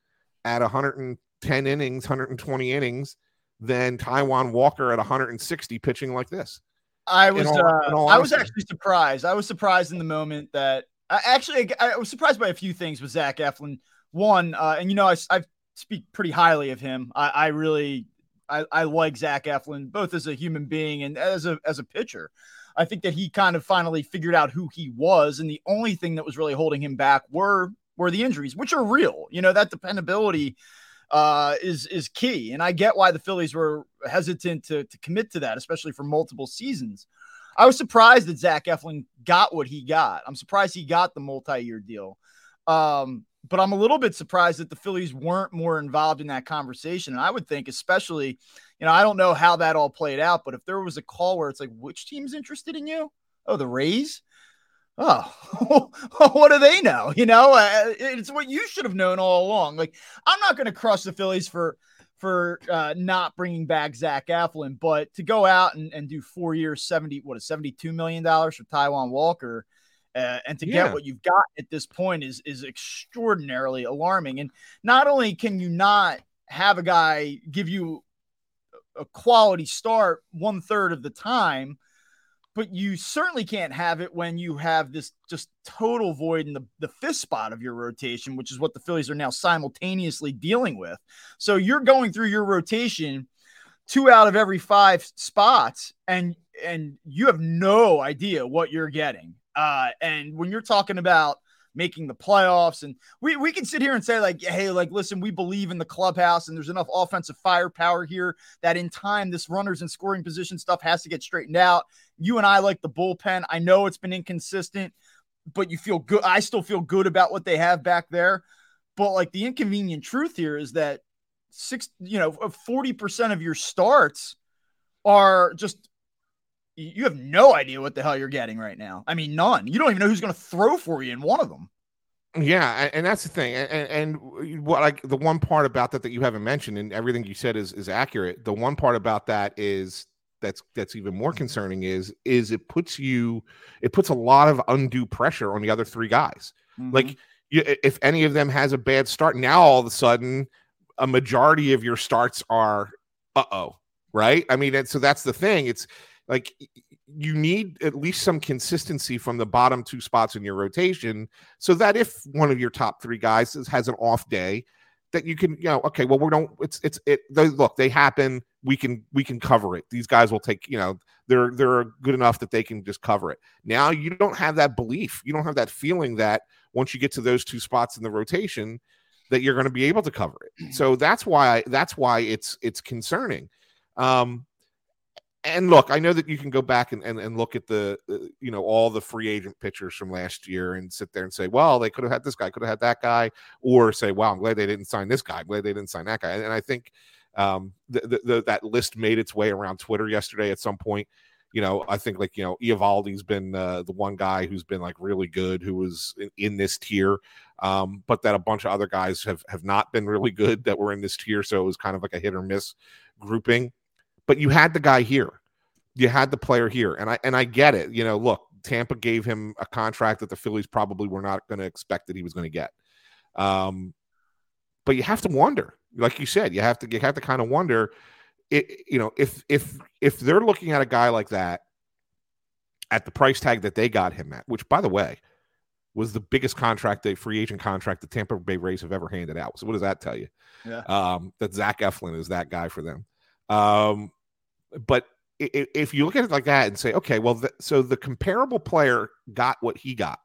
at 110 innings, 120 innings, than Taijuan Walker at 160 pitching like this. I was all, uh, I was actually surprised. I was surprised in the moment that I actually I was surprised by a few things with Zach Eflin. One, uh, and you know I, I speak pretty highly of him. I, I really I, I like Zach Eflin both as a human being and as a as a pitcher. I think that he kind of finally figured out who he was, and the only thing that was really holding him back were were the injuries, which are real. You know that dependability uh, is is key. And I get why the Phillies were hesitant to, to commit to that, especially for multiple seasons. I was surprised that Zach Eflin got what he got. I'm surprised he got the multi-year deal. Um, but I'm a little bit surprised that the Phillies weren't more involved in that conversation. And I would think, especially, you know, I don't know how that all played out, but if there was a call where it's like, which team's interested in you? Oh, the Rays oh, what do they know? You know, uh, it's what you should have known all along. Like, I'm not going to crush the Phillies for for uh, not bringing back Zach Eflin, but to go out and, and do four years, 70, what is 72 million dollars for Taijuan Walker. Uh, and to yeah. get what you've got at this point is is extraordinarily alarming. And not only can you not have a guy give you a quality start one third of the time, but you certainly can't have it when you have this just total void in the, the fifth spot of your rotation, which is what the Phillies are now simultaneously dealing with. So you're going through your rotation two out of every five spots, and and you have no idea what you're getting. Uh, and when you're talking about making the playoffs. And we, we can sit here and say, like, hey, like, listen, we believe in the clubhouse and there's enough offensive firepower here that in time, this runners and scoring position stuff has to get straightened out. You and I like the bullpen. I know it's been inconsistent, but you feel good. I still feel good about what they have back there. But like the inconvenient truth here is that six, you know, 40% of your starts are just you have no idea what the hell you're getting right now. I mean, none. You don't even know who's going to throw for you in one of them. Yeah, and that's the thing. And, and what like the one part about that that you haven't mentioned, and everything you said is is accurate. The one part about that is that's that's even more concerning is is it puts you it puts a lot of undue pressure on the other three guys. Mm-hmm. Like you, if any of them has a bad start, now all of a sudden a majority of your starts are uh oh, right? I mean, and so that's the thing. It's like you need at least some consistency from the bottom two spots in your rotation so that if one of your top three guys has an off day that you can you know okay well we don't it's it's it they, look they happen. We can we can cover it. These guys will take you know they're they're good enough that they can just cover it. Now you don't have that belief. You don't have that feeling that once you get to those two spots in the rotation that you're going to be able to cover it. So that's why that's why it's it's concerning. Um and look, I know that you can go back and, and, and look at the, uh, you know, all the free agent pitchers from last year and sit there and say, well, they could have had this guy, could have had that guy, or say, wow, I'm glad they didn't sign this guy. I'm glad they didn't sign that guy. And, and I think um, the, the, the, that list made its way around Twitter yesterday at some point. You know, I think like, you know, Eovaldi's been uh, the one guy who's been like really good, who was in, in this tier. Um, but that a bunch of other guys have, have not been really good that were in this tier. So it was kind of like a hit or miss grouping but you had the guy here. You had the player here. And I and I get it. You know, look, Tampa gave him a contract that the Phillies probably were not going to expect that he was going to get. Um, but you have to wonder, like you said, you have to you have to kind of wonder, it, you know, if if if they're looking at a guy like that at the price tag that they got him at, which by the way was the biggest contract, a free agent contract the Tampa Bay Rays have ever handed out. So what does that tell you? Yeah. Um, that Zach Eflin is that guy for them. Um, but if you look at it like that and say, okay, well, the, so the comparable player got what he got.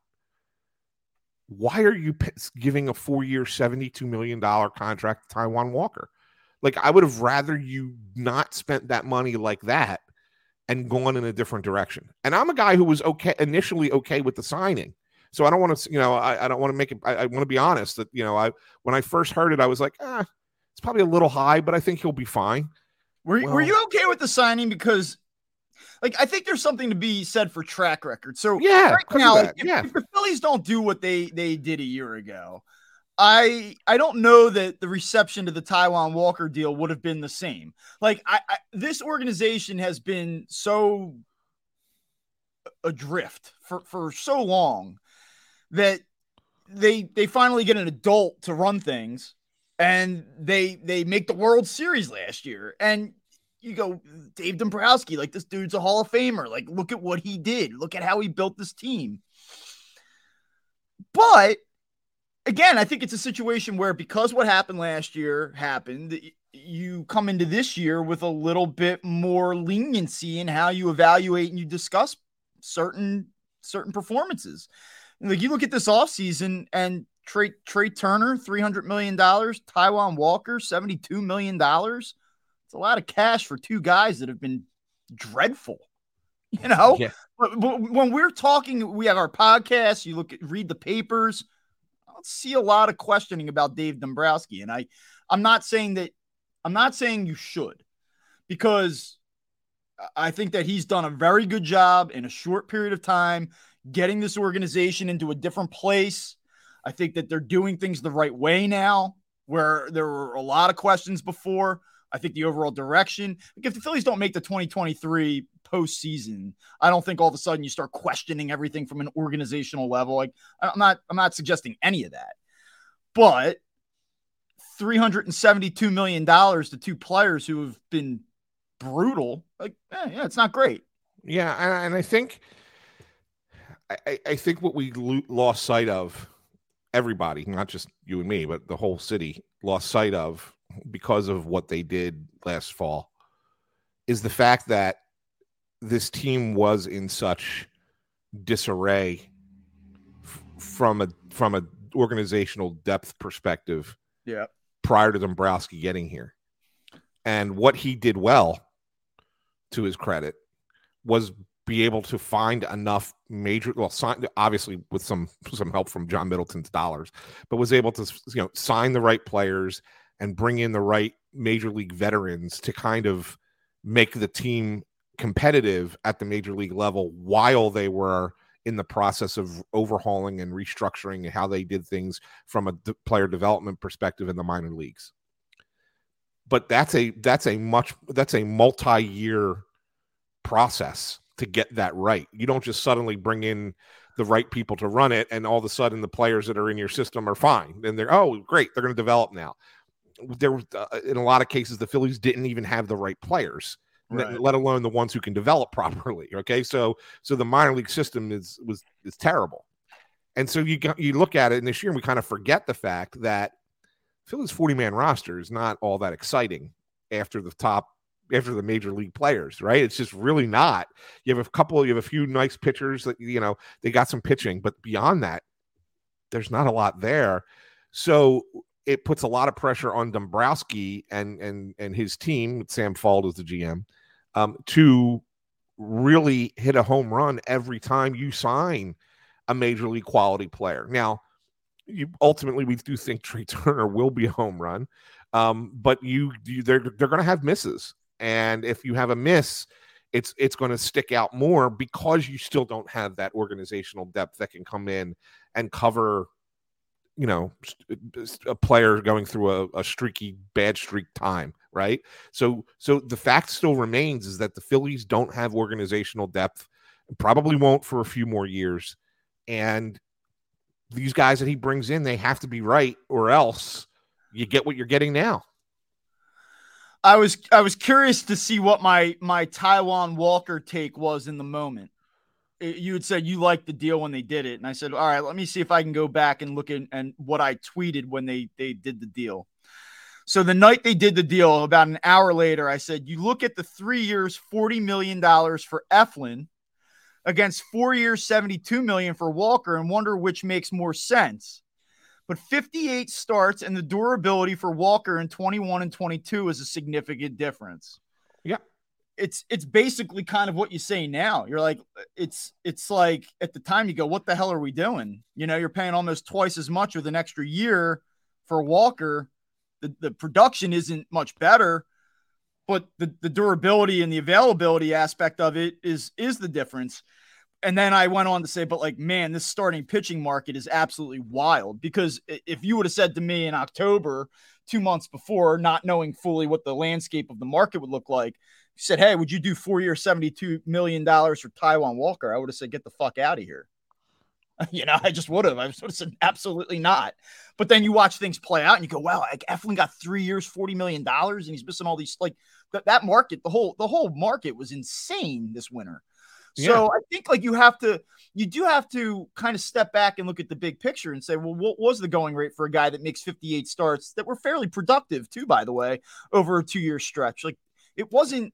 Why are you giving a four-year, seventy-two million dollar contract to Taijuan Walker? Like, I would have rather you not spent that money like that and gone in a different direction. And I'm a guy who was okay initially okay with the signing. So I don't want to, you know, I, I don't want to make it. I, I want to be honest that you know, I when I first heard it, I was like, ah, it's probably a little high, but I think he'll be fine. Were, well, were you okay with the signing? Because, like, I think there's something to be said for track record. So yeah, right now, if, yeah. if the Phillies don't do what they they did a year ago, I I don't know that the reception to the Taijuan Walker deal would have been the same. Like I, I this organization has been so adrift for for so long that they they finally get an adult to run things and they they make the World Series last year. And you go Dave Dombrowski like this dude's a Hall of Famer. Like look at what he did. Look at how he built this team. But again I think it's a situation where because what happened last year happened you come into this year with a little bit more leniency in how you evaluate and you discuss certain certain performances. Like you look at this offseason and Trea Trea Turner, $300 million, Taijuan Walker, $72 million. It's a lot of cash for two guys that have been dreadful. You know, yeah. but, but when we're talking, we have our podcast, you look at read the papers. I don't see a lot of questioning about Dave Dombrowski. And I I'm not saying that I'm not saying you should because I think that he's done a very good job in a short period of time getting this organization into a different place. I think that they're doing things the right way now, where there were a lot of questions before. I think the overall direction, like if the Phillies don't make the 2023 postseason, I don't think all of a sudden you start questioning everything from an organizational level. Like I'm not, I'm not suggesting any of that, but 372 million dollars to two players who have been brutal. Like, eh, yeah, it's not great. Yeah, and I think I, I think what we lost sight of, everybody, not just you and me, but the whole city lost sight of because of what they did last fall, is the fact that this team was in such disarray f- from a from a organizational depth perspective. Yeah. Prior to Dombrowski getting here, and what he did well, to his credit, was be able to find enough major well sign, obviously with some some help from John Middleton's dollars but was able to you know sign the right players and bring in the right major league veterans to kind of make the team competitive at the major league level while they were in the process of overhauling and restructuring how they did things from a player development perspective in the minor leagues. But that's a that's a much that's a multi-year process to get that right. You don't just suddenly bring in the right people to run it and all of a sudden the players that are in your system are fine and they're oh great they're going to develop now. There was uh, in a lot of cases the Phillies didn't even have the right players. Right. let alone the ones who can develop properly okay so so the minor league system is was is terrible and so you you look at it and this year we kind of forget the fact that Phillies 40 man roster is not all that exciting after the top after the major league players, right? It's just really not. You have a couple, you have a few nice pitchers that you know they got some pitching, but beyond that, there's not a lot there. So it puts a lot of pressure on Dombrowski and and and his team, Sam Fuld is the GM, um, to really hit a home run every time you sign a major league quality player. Now, you ultimately we do think Trea Turner will be a home run, um, but you, you they're they're going to have misses, and if you have a miss, it's it's going to stick out more because you still don't have that organizational depth that can come in and cover you know a player going through a, a, streaky bad streak time right? So so the fact still remains is that the phillies don't have organizational depth probably won't for a few more years and these guys that he brings in they have to be right or else you get what you're getting now I was I was curious to see what my my Taijuan Walker take was in the moment. You had said you liked the deal when they did it, and I said, "All right, let me see if I can go back and look at and what I tweeted when they they did the deal." So the night they did the deal, about an hour later, I said, "You look at the three years, forty million dollars for Eflin, against four years, seventy-two million for Walker, and wonder which makes more sense." But 58 starts and the durability for Walker in 21 and 22 is a significant difference. Yeah. It's it's basically kind of what you say now. You're like it's it's like at the time you go, what the hell are we doing? You know, you're paying almost twice as much with an extra year for Walker. The the production isn't much better, but the, the durability and the availability aspect of it is is the difference and then I went on to say, but like, man, this starting pitching market is absolutely wild because if you would have said to me in October, two months before, not knowing fully what the landscape of the market would look like, you said, Hey, would you do four year, $72 million for Taijuan Walker? I would have said, Get the fuck out of here. You know, I just would have. I would have said, Absolutely not. But then you watch things play out and you go, Wow, like Eflin got three years, $40 million, and he's missing all these. Like, that, that market, the whole, the whole market was insane this winter. So yeah. I think like you have to, you do have to kind of step back and look at the big picture and say, well, what was the going rate for a guy that makes 58 starts that were fairly productive too, by the way, over a two year stretch? Like it wasn't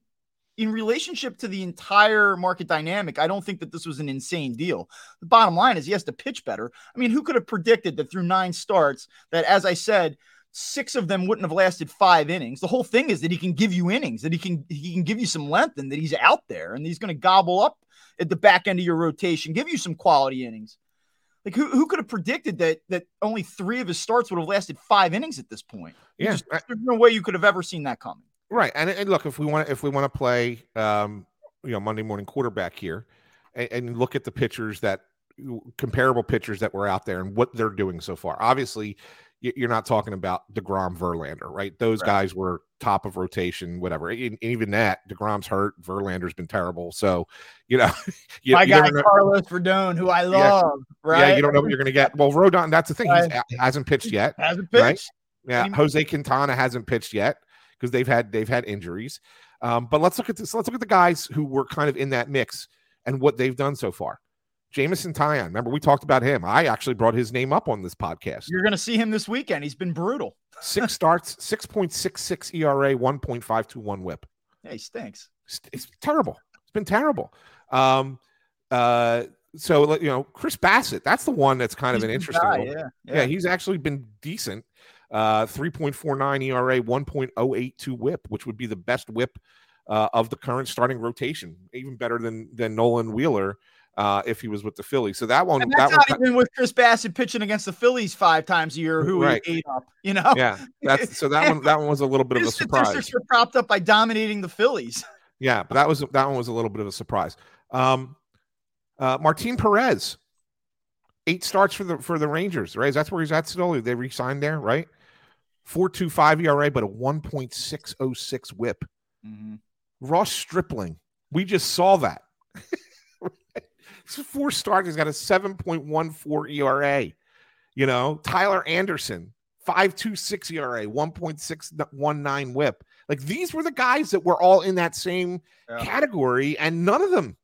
in relationship to the entire market dynamic. I don't think that this was an insane deal. The bottom line is he has to pitch better. I mean, who could have predicted that through nine starts, that as I said, six of them wouldn't have lasted five innings. The whole thing is that he can give you innings, that he can he can give you some length, and that he's out there and he's going to gobble up at the back end of your rotation, give you some quality innings. Like who, who could have predicted that that only three of his starts would have lasted five innings at this point? Yeah, just, there's no way you could have ever seen that coming. Right, and, and look, if we want if we want to play, um, you know, Monday morning quarterback here, and, and look at the pitchers that comparable pitchers that were out there and what they're doing so far. Obviously, you're not talking about deGrom Verlander, right? Those right. guys were top of rotation, whatever. And even that, deGrom's hurt. Verlander's been terrible. So, you know, you, my you guy Carlos Rodon, who I love, yeah. right? Yeah, you don't know what you're going to get. Well, Rodon, that's the thing. He hasn't pitched yet. Hasn't pitched. Right? Yeah, Jose Quintana hasn't pitched yet because they've had they've had injuries. Um, but let's look at this. Let's look at the guys who were kind of in that mix and what they've done so far. Jameson Taillon. Remember, we talked about him. I actually brought his name up on this podcast. You're going to see him this weekend. He's been brutal. Six starts, 6.66 ERA, 1.521 whip. Yeah, he stinks. It's, it's terrible. It's been terrible. Um, uh, so, you know, Chris Bassitt, that's the one that's kind he's of an interesting guy, one. Yeah, yeah. yeah, he's actually been decent. Uh, 3.49 ERA, 1.082 whip, which would be the best whip uh, of the current starting rotation, even better than than Nolan Wheeler uh, if he was with the Phillies. So that one, and that's that not one, even with Chris Bassitt pitching against the Phillies five times a year, who right. ate up. You know, yeah. That's so that one. That one was a little bit of a surprise. Were propped up by dominating the Phillies. Yeah, but that was that one was a little bit of a surprise. Um, uh, Martin Perez, eight starts for the for the Rangers. Right, that's where he's at still. They re-signed there, right? Four two five ERA, but a one point six oh six WHIP. Mm-hmm. Ross Stripling, we just saw that. four starts. He's got a 7.14 ERA. You know, Tyler Anderson, 5.26 ERA, 1.619 whip. Like these were the guys that were all in that same yeah. category, and none of them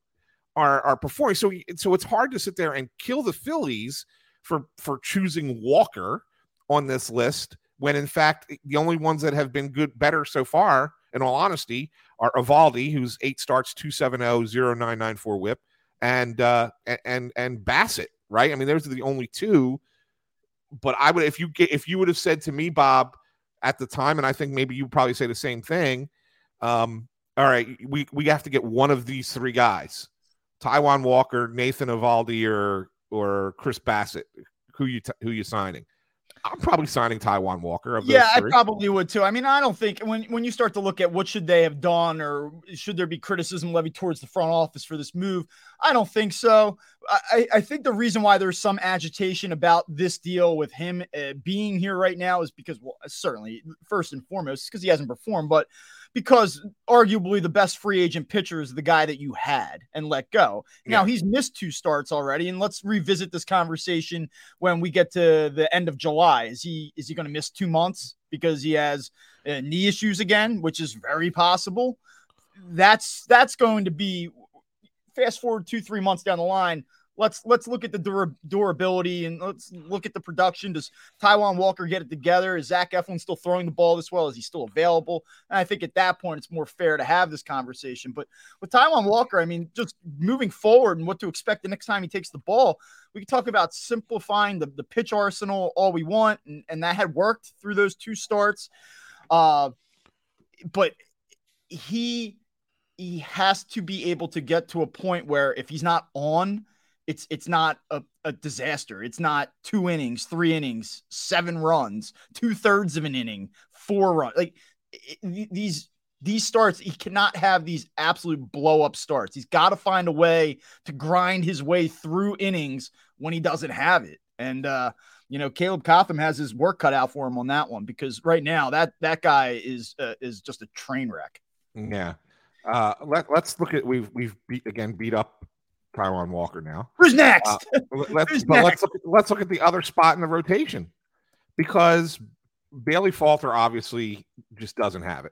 are are performing. So so it's hard to sit there and kill the Phillies for for choosing Walker on this list when in fact the only ones that have been good better so far in all honesty are Eovaldi who's eight starts 270 0994 whip and uh, and and Bassitt, right? I mean, those are the only two. But I would, if you get, if you would have said to me, Bob, at the time, and I think maybe you probably say the same thing. Um, all right, we we have to get one of these three guys: Taijuan Walker, Nathan Eovaldi, or or Chris Bassitt. Who you t- who you signing? I'm probably signing Taijuan Walker. yeah, I probably would too. I mean, I don't think when when you start to look at what should they have done or should there be criticism levied towards the front office for this move, I don't think so. I, I think the reason why there's some agitation about this deal with him uh, being here right now is because, well, certainly first and foremost, because he hasn't performed, but because arguably the best free agent pitcher is the guy that you had and let go. Yeah. Now he's missed two starts already, and let's revisit this conversation when we get to the end of July. Is he is he going to miss two months because he has uh, knee issues again, which is very possible? That's that's going to be fast forward two three months down the line. Let's let's look at the dur- durability and let's look at the production. Does Taijuan Walker get it together? Is Zach Eflin still throwing the ball this well? Is he still available? And I think at that point it's more fair to have this conversation. But with Taijuan Walker, I mean, just moving forward and what to expect the next time he takes the ball, we can talk about simplifying the, the pitch arsenal all we want, and, and that had worked through those two starts. Uh, but he he has to be able to get to a point where if he's not on, it's it's not a, a disaster. It's not two innings, three innings, seven runs, two thirds of an inning, four runs. Like it, these these starts, he cannot have these absolute blow up starts. He's got to find a way to grind his way through innings when he doesn't have it. And uh, you know, Caleb Cotham has his work cut out for him on that one because right now that that guy is uh, is just a train wreck. Yeah. Uh, let, let's look at we've we've beat again beat up Taijuan Walker now. Who's next? Uh, let's Who's but next? let's look at, let's look at the other spot in the rotation because Bailey Falter obviously just doesn't have it.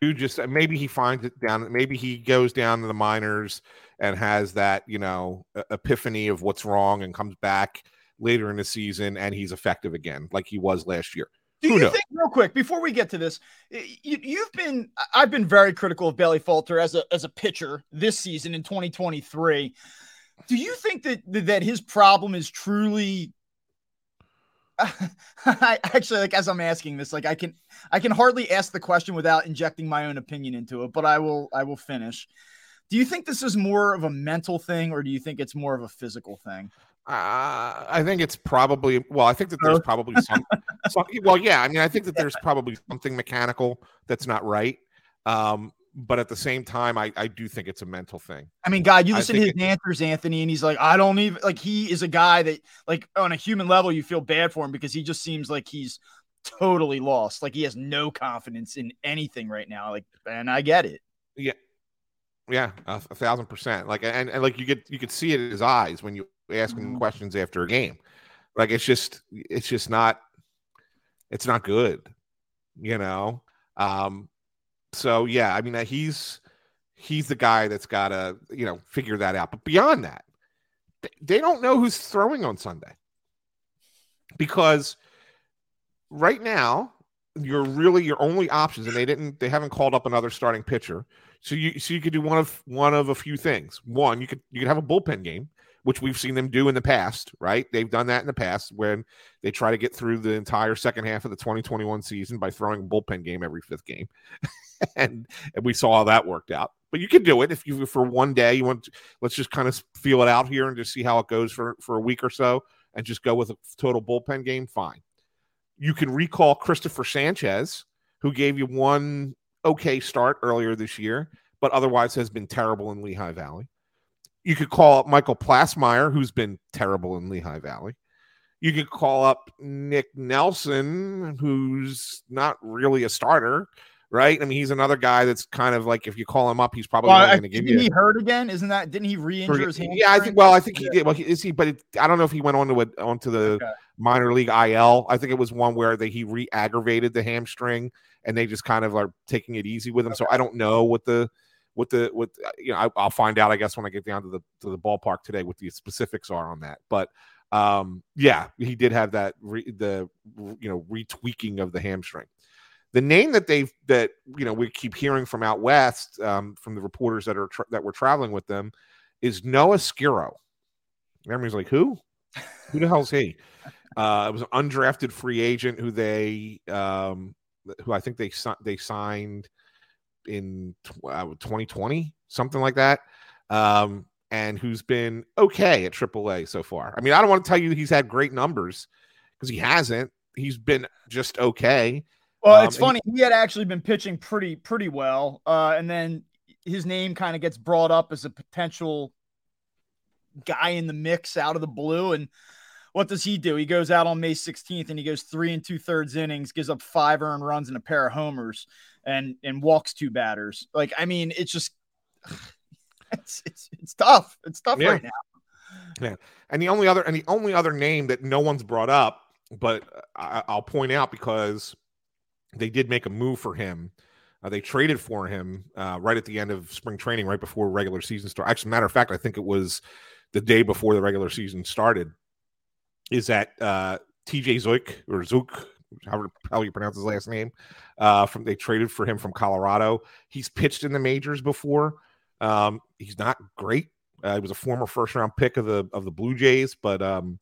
Who just maybe he finds it down. Maybe he goes down to the minors and has that you know epiphany of what's wrong and comes back later in the season and he's effective again like he was last year. Do you think, real quick, before we get to this, you, you've been, I've been very critical of Bailey Falter as a as a pitcher this season in 2023. Do you think that that his problem is truly? I actually like as I'm asking this, like I can I can hardly ask the question without injecting my own opinion into it, but I will I will finish. Do you think this is more of a mental thing, or do you think it's more of a physical thing? Uh, I think it's probably well. I think that there's probably some. Well, yeah. I mean, I think that there's probably something mechanical that's not right. Um, but at the same time, I, I do think it's a mental thing. I mean, God, you listen to his think answers, Anthony, and he's like, I don't even like. He is a guy that, like, on a human level, you feel bad for him because he just seems like he's totally lost. Like he has no confidence in anything right now. Like, and I get it. Yeah, a, a thousand percent. Like, and, and like you get you could see it in his eyes when you ask him Mhm. questions after a game. Like it's just it's just not it's not good, you know. Um, so yeah, I mean uh, he's he's the guy that's got to you know figure that out. But beyond that, they don't know who's throwing on Sunday because right now you're really your only options, and they didn't they haven't called up another starting pitcher. So you so you could do one of one of a few things. One, you could you could have a bullpen game, which we've seen them do in the past, right? They've done that in the past when they try to get through the entire second half of the 2021 season by throwing a bullpen game every fifth game. and and we saw how that worked out. But you can do it if you for one day you want to, let's just kind of feel it out here and just see how it goes for for a week or so and just go with a total bullpen game, fine. You can recall Christopher Sanchez, who gave you one okay start earlier this year, but otherwise has been terrible in Lehigh Valley. You could call up Michael Plassmeyer, who's been terrible in Lehigh Valley. You could call up Nick Nelson, who's not really a starter, right? I mean, he's another guy that's kind of like if you call him up, he's probably Well, going to give you. he hurt again? Isn't that? Didn't he re-injure his hand? Yeah, I think. Well, I think he did. Well, he, is he? But it, I don't know if he went on to a, onto the Okay. minor league IL. I think it was one where they he re-aggravated the hamstring, and they just kind of are taking it easy with him. So I don't know what the what the what you know. I, I'll find out. I guess when I get down to the to the ballpark today, what the specifics are on that. But um, yeah, he did have that re, the you know retweaking of the hamstring. The name that they've that you know we keep hearing from out west um, from the reporters that are tra- that were traveling with them is Noah Skirrow. Everybody's like, who? Who the hell's he? Uh, it was an undrafted free agent who they, um, who I think they they signed in uh, 2020, something like that, um, and who's been okay at AAA so far. I mean, I don't want to tell you he's had great numbers because he hasn't. He's been just okay. Well, Um, it's funny. He had actually been pitching pretty pretty well, uh, and then his name kind of gets brought up as a potential guy in the mix out of the blue. And what does he do? He goes out on May 16th and he goes three and two thirds innings, gives up five earned runs and a pair of homers, and and walks two batters. Like I mean, it's just it's it's, it's tough. It's tough Yeah. right now. Yeah. And the only other and the only other name that no one's brought up, but I, I'll point out because they did make a move for him. Uh, they traded for him uh, right at the end of spring training, right before regular season start. Actually, matter of fact, I think it was the day before the regular season started is that uh, TJ Zeuch or Zeuch, however how you pronounce his last name, uh, from they traded for him from Colorado. He's pitched in the majors before. Um, he's not great. Uh, he was a former first round pick of the of the Blue Jays, but um,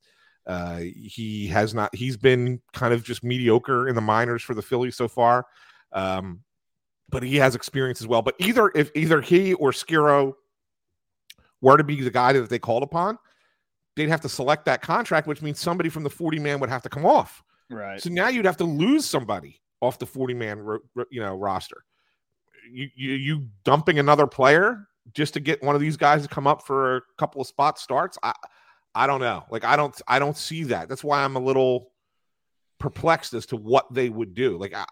uh, he has not. He's been kind of just mediocre in the minors for the Phillies so far. Um, but he has experience as well. But either if either he or Skirrow were to be the guy that they called upon, they'd have to select that contract, which means somebody from the 40 man would have to come off. Right. So now you'd have to lose somebody off the 40 man you know roster. You, you you dumping another player just to get one of these guys to come up for a couple of spot starts. I I don't know. Like I don't I don't see that. That's why I'm a little perplexed as to what they would do. Like I,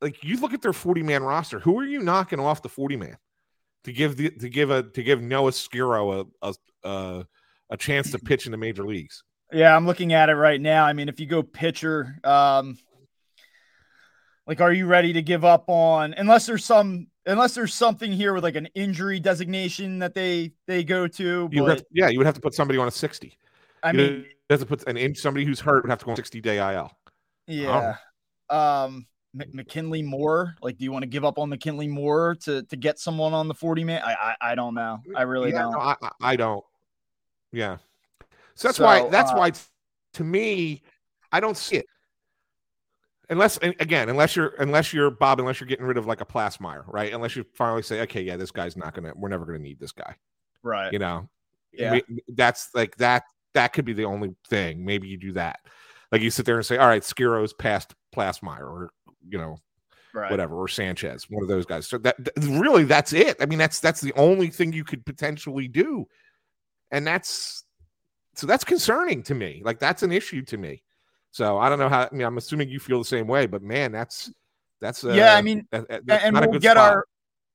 like you look at their 40 man roster. Who are you knocking off the 40 man to give the to give a to give Noah Skirrow a a a, a chance to pitch in the major leagues? Yeah, I'm looking at it right now. I mean, if you go pitcher, um, like, are you ready to give up on unless there's some unless there's something here with like an injury designation that they they go to? You but, to, yeah, you would have to put somebody on a 60. I you mean, to put an in somebody who's hurt would have to go on 60 day IL. Yeah. Um, McKinley Moore. Like, do you want to give up on McKinley Moore to to get someone on the 40 man? I I, I don't know. I really yeah, don't. No, I, I don't. Yeah. So that's So, why that's uh, why to me, I don't see it. Unless again, unless you're unless you're Bob, unless you're getting rid of like a Plassmeyer, right? Unless you finally say, okay, yeah, this guy's not gonna, we're never gonna need this guy. Right. You know, Yeah. We- that's like that. That could be the only thing. Maybe you do that. Like you sit there and say, all right, Skirrow's past Plassmeyer, or you know, Right. whatever, or Sanchez, one of those guys. So that th- really, that's it. I mean, that's that's the only thing you could potentially do, and that's so that's concerning to me. Like that's an issue to me. So I don't know how. I mean, I'm assuming you feel the same way, but man, that's that's uh, Yeah, I mean, that- and we'll get spot. our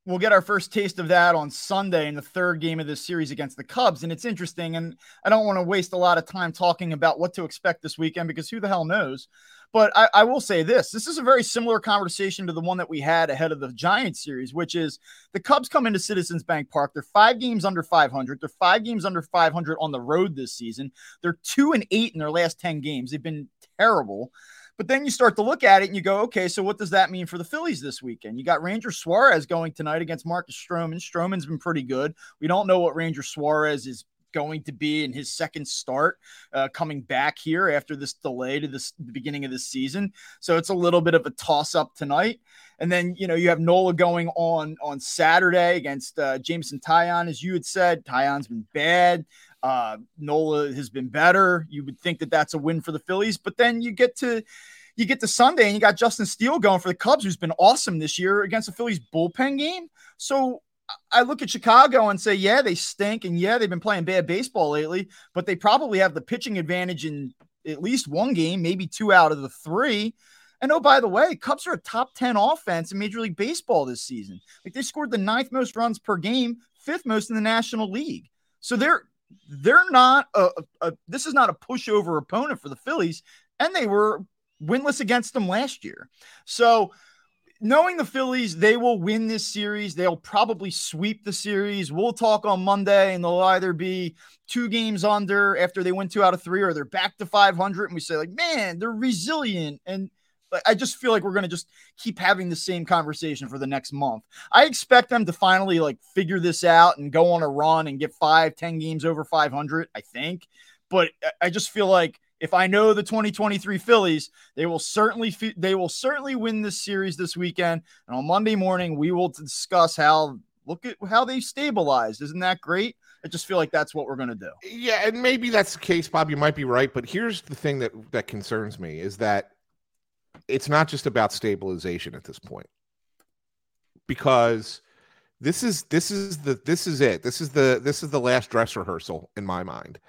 we'll get our first taste of that on Sunday in the third game of this series against the Cubs. And it's interesting, and I don't want to waste a lot of time talking about what to expect this weekend because who the hell knows. But I, I will say this: this is a very similar conversation to the one that we had ahead of the Giants series, which is the Cubs come into Citizens Bank Park. They're five games under 500. They're five games under 500 on the road this season. They're two and eight in their last 10 games. They've been terrible. But then you start to look at it and you go, okay, so what does that mean for the Phillies this weekend? You got Ranger Suarez going tonight against Marcus Stroman. Stroman's been pretty good. We don't know what Ranger Suarez is going to be in his second start uh, coming back here after this delay to this the beginning of the season. So it's a little bit of a toss up tonight. And then you know you have Nola going on on Saturday against uh, Jameson Taillon, as you had said. Taillon's been bad. Uh, Nola has been better. You would think that that's a win for the Phillies, but then you get to you get to Sunday and you got Justin Steele going for the Cubs, who's been awesome this year against the Phillies bullpen game. So I look at Chicago and say, yeah, they stink, and yeah, they've been playing bad baseball lately, but they probably have the pitching advantage in at least one game, maybe two out of the three. And oh, by the way, Cubs are a top 10 offense in Major League Baseball this season. Like they scored the ninth most runs per game, fifth most in the National League. So they're they're not a, a, this is not a pushover opponent for the Phillies, and they were winless against them last year. So knowing the Phillies, they will win this series. They'll probably sweep the series. We'll talk on Monday, and they'll either be two games under after they win two out of three, or they're back to 500. And we say, like, man, they're resilient. And I just feel like we're going to just keep having the same conversation for the next month. I expect them to finally like figure this out and go on a run and get five, 10 games over 500, I think. But I just feel like if I know the 2023 Phillies, they will certainly they will certainly win this series this weekend. And on Monday morning, we will discuss how look at how they've stabilized. Isn't that great? I just feel like that's what we're going to do. Yeah, and maybe that's the case, Bob. You might be right, but here's the thing that that concerns me is that it's not just about stabilization at this point, because this is this is the this is it. This is the this is the last dress rehearsal in my mind,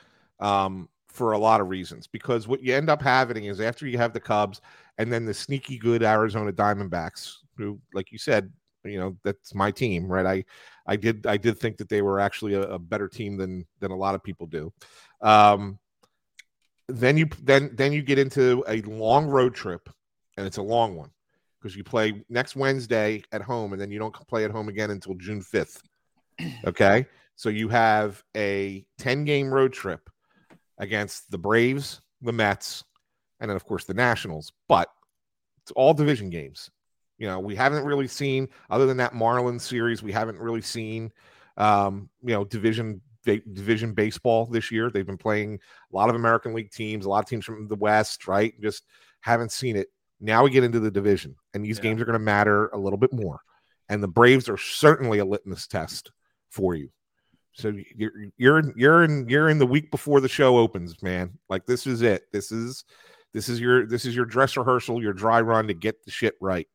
um, for a lot of reasons. Because what you end up having is after you have the Cubs and then the sneaky good Arizona Diamondbacks, who, like you said, you know that's my team, right? I I did I did think that they were actually a, a better team than than a lot of people do. Um, then you then then you get into a long road trip, and it's a long one because you play next Wednesday at home, and then you don't play at home again until June fifth. Okay, So you have a 10 game road trip against the Braves, the Mets, and then, of course, the Nationals. But it's all division games. You know, we haven't really seen, other than that Marlins series, we haven't really seen, um, you know, division division baseball this year. They've been playing a lot of American League teams, a lot of teams from the West, right? Just haven't seen it. Now we get into the division, and these yeah. games are going to matter a little bit more. And the Braves are certainly a litmus test for you. So you're you're you're in you're in the week before the show opens, man. Like this is it. This is this is your this is your dress rehearsal, your dry run to get the shit right.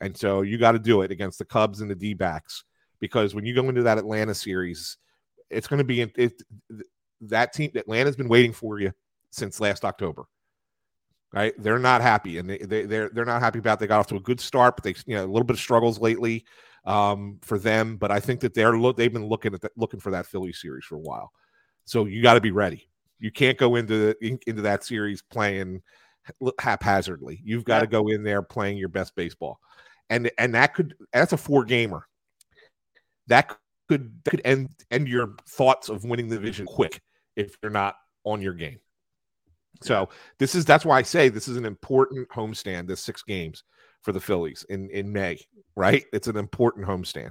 And so you got to do it against the Cubs and the D backs because when you go into that Atlanta series, it's going to be it, that team. Atlanta's been waiting for you since last October. Right? They're not happy, and they, they they're they're not happy about. They got off to a good start, but they you know a little bit of struggles lately um, for them. But I think that they're look they've been looking at the, looking for that Philly series for a while. So you got to be ready. You can't go into the, into that series playing haphazardly. You've got to go in there playing your best baseball, and and that could that's a four gamer. That could that could end end your thoughts of winning the division quick if you're not on your game. So this is that's why I say this is an important homestand. This six games for the Phillies in in May, right? It's an important homestand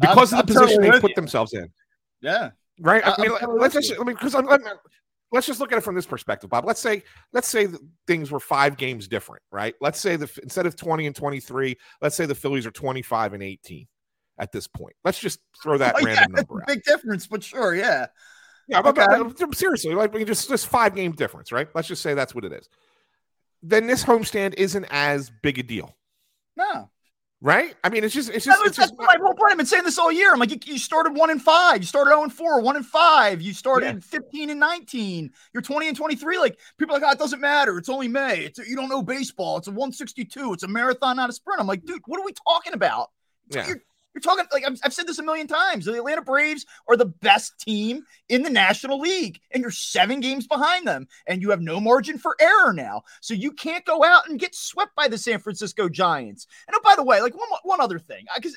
because I'm, of the I'm position they put you. themselves in. Yeah, right. I, mean, let's just I mean because I'm, I'm, let's just look at it from this perspective, Bob. Let's say let's say things were five games different, right? Let's say the instead of twenty and twenty three, let's say the Phillies are twenty five and eighteen at this point. Let's just throw that oh, random yeah, number. big difference, but sure, yeah. Yeah, okay. but, but, seriously, like just just five game difference, right? Let's just say that's what it is then this homestand isn't as big a deal. No. Right? I mean, it's just it's just, it's just my whole point. I've been saying this all year. I'm like, you, you started one and five, you started 0 and 4, one and five, you started yeah. 15 and 19, you're 20 and 23. Like people are like, oh, it doesn't matter. It's only May. It's you don't know baseball. It's a 162. It's a marathon, not a sprint. I'm like, dude, what are we talking about? Yeah. You're talking like I've, I've, said this a million times. The Atlanta Braves are the best team in the National League, and you're seven games behind them, and you have no margin for error now. So you can't go out and get swept by the San Francisco Giants. And oh, by the way, like one one other thing, because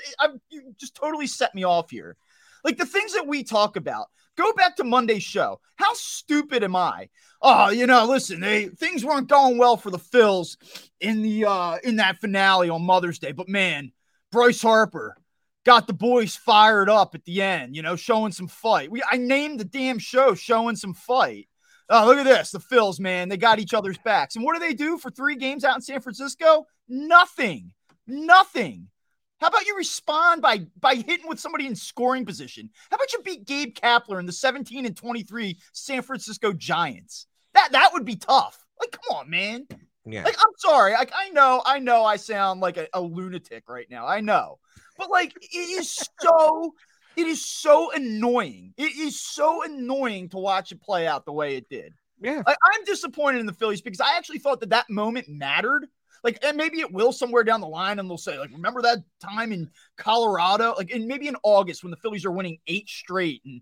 you just totally set me off here. Like the things that we talk about. Go back to Monday's show. How stupid am I? Oh, you know, listen, they things weren't going well for the Phils in the uh in that finale on Mother's Day, but man, Bryce Harper got the boys fired up at the end, you know, showing some fight. We I named the damn show showing some fight. Oh, look at this. The Phils, man, they got each other's backs. And what do they do for three games out in San Francisco? Nothing. Nothing. How about you respond by by hitting with somebody in scoring position? How about you beat Gabe Kapler in the 17 and 23 San Francisco Giants? That that would be tough. Like, come on, man. Yeah. Like, I'm sorry. Like, I know, I know I sound like a, a lunatic right now. I know. But like it is so it is so annoying. It is so annoying to watch it play out the way it did. Yeah. Like, I'm disappointed in the Phillies because I actually thought that that moment mattered. Like, and maybe it will somewhere down the line, and they'll say, like, remember that time in Colorado? Like, and maybe in August when the Phillies are winning eight straight and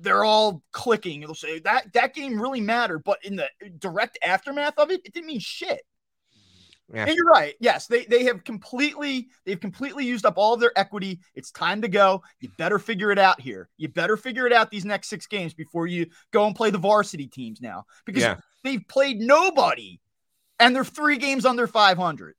they're all clicking. They'll say that that game really mattered, but in the direct aftermath of it, it didn't mean shit. Yeah. And you're right. Yes, they they have completely they've completely used up all of their equity. It's time to go. You better figure it out here. You better figure it out these next six games before you go and play the varsity teams now because yeah. they've played nobody, and they're three games under 500.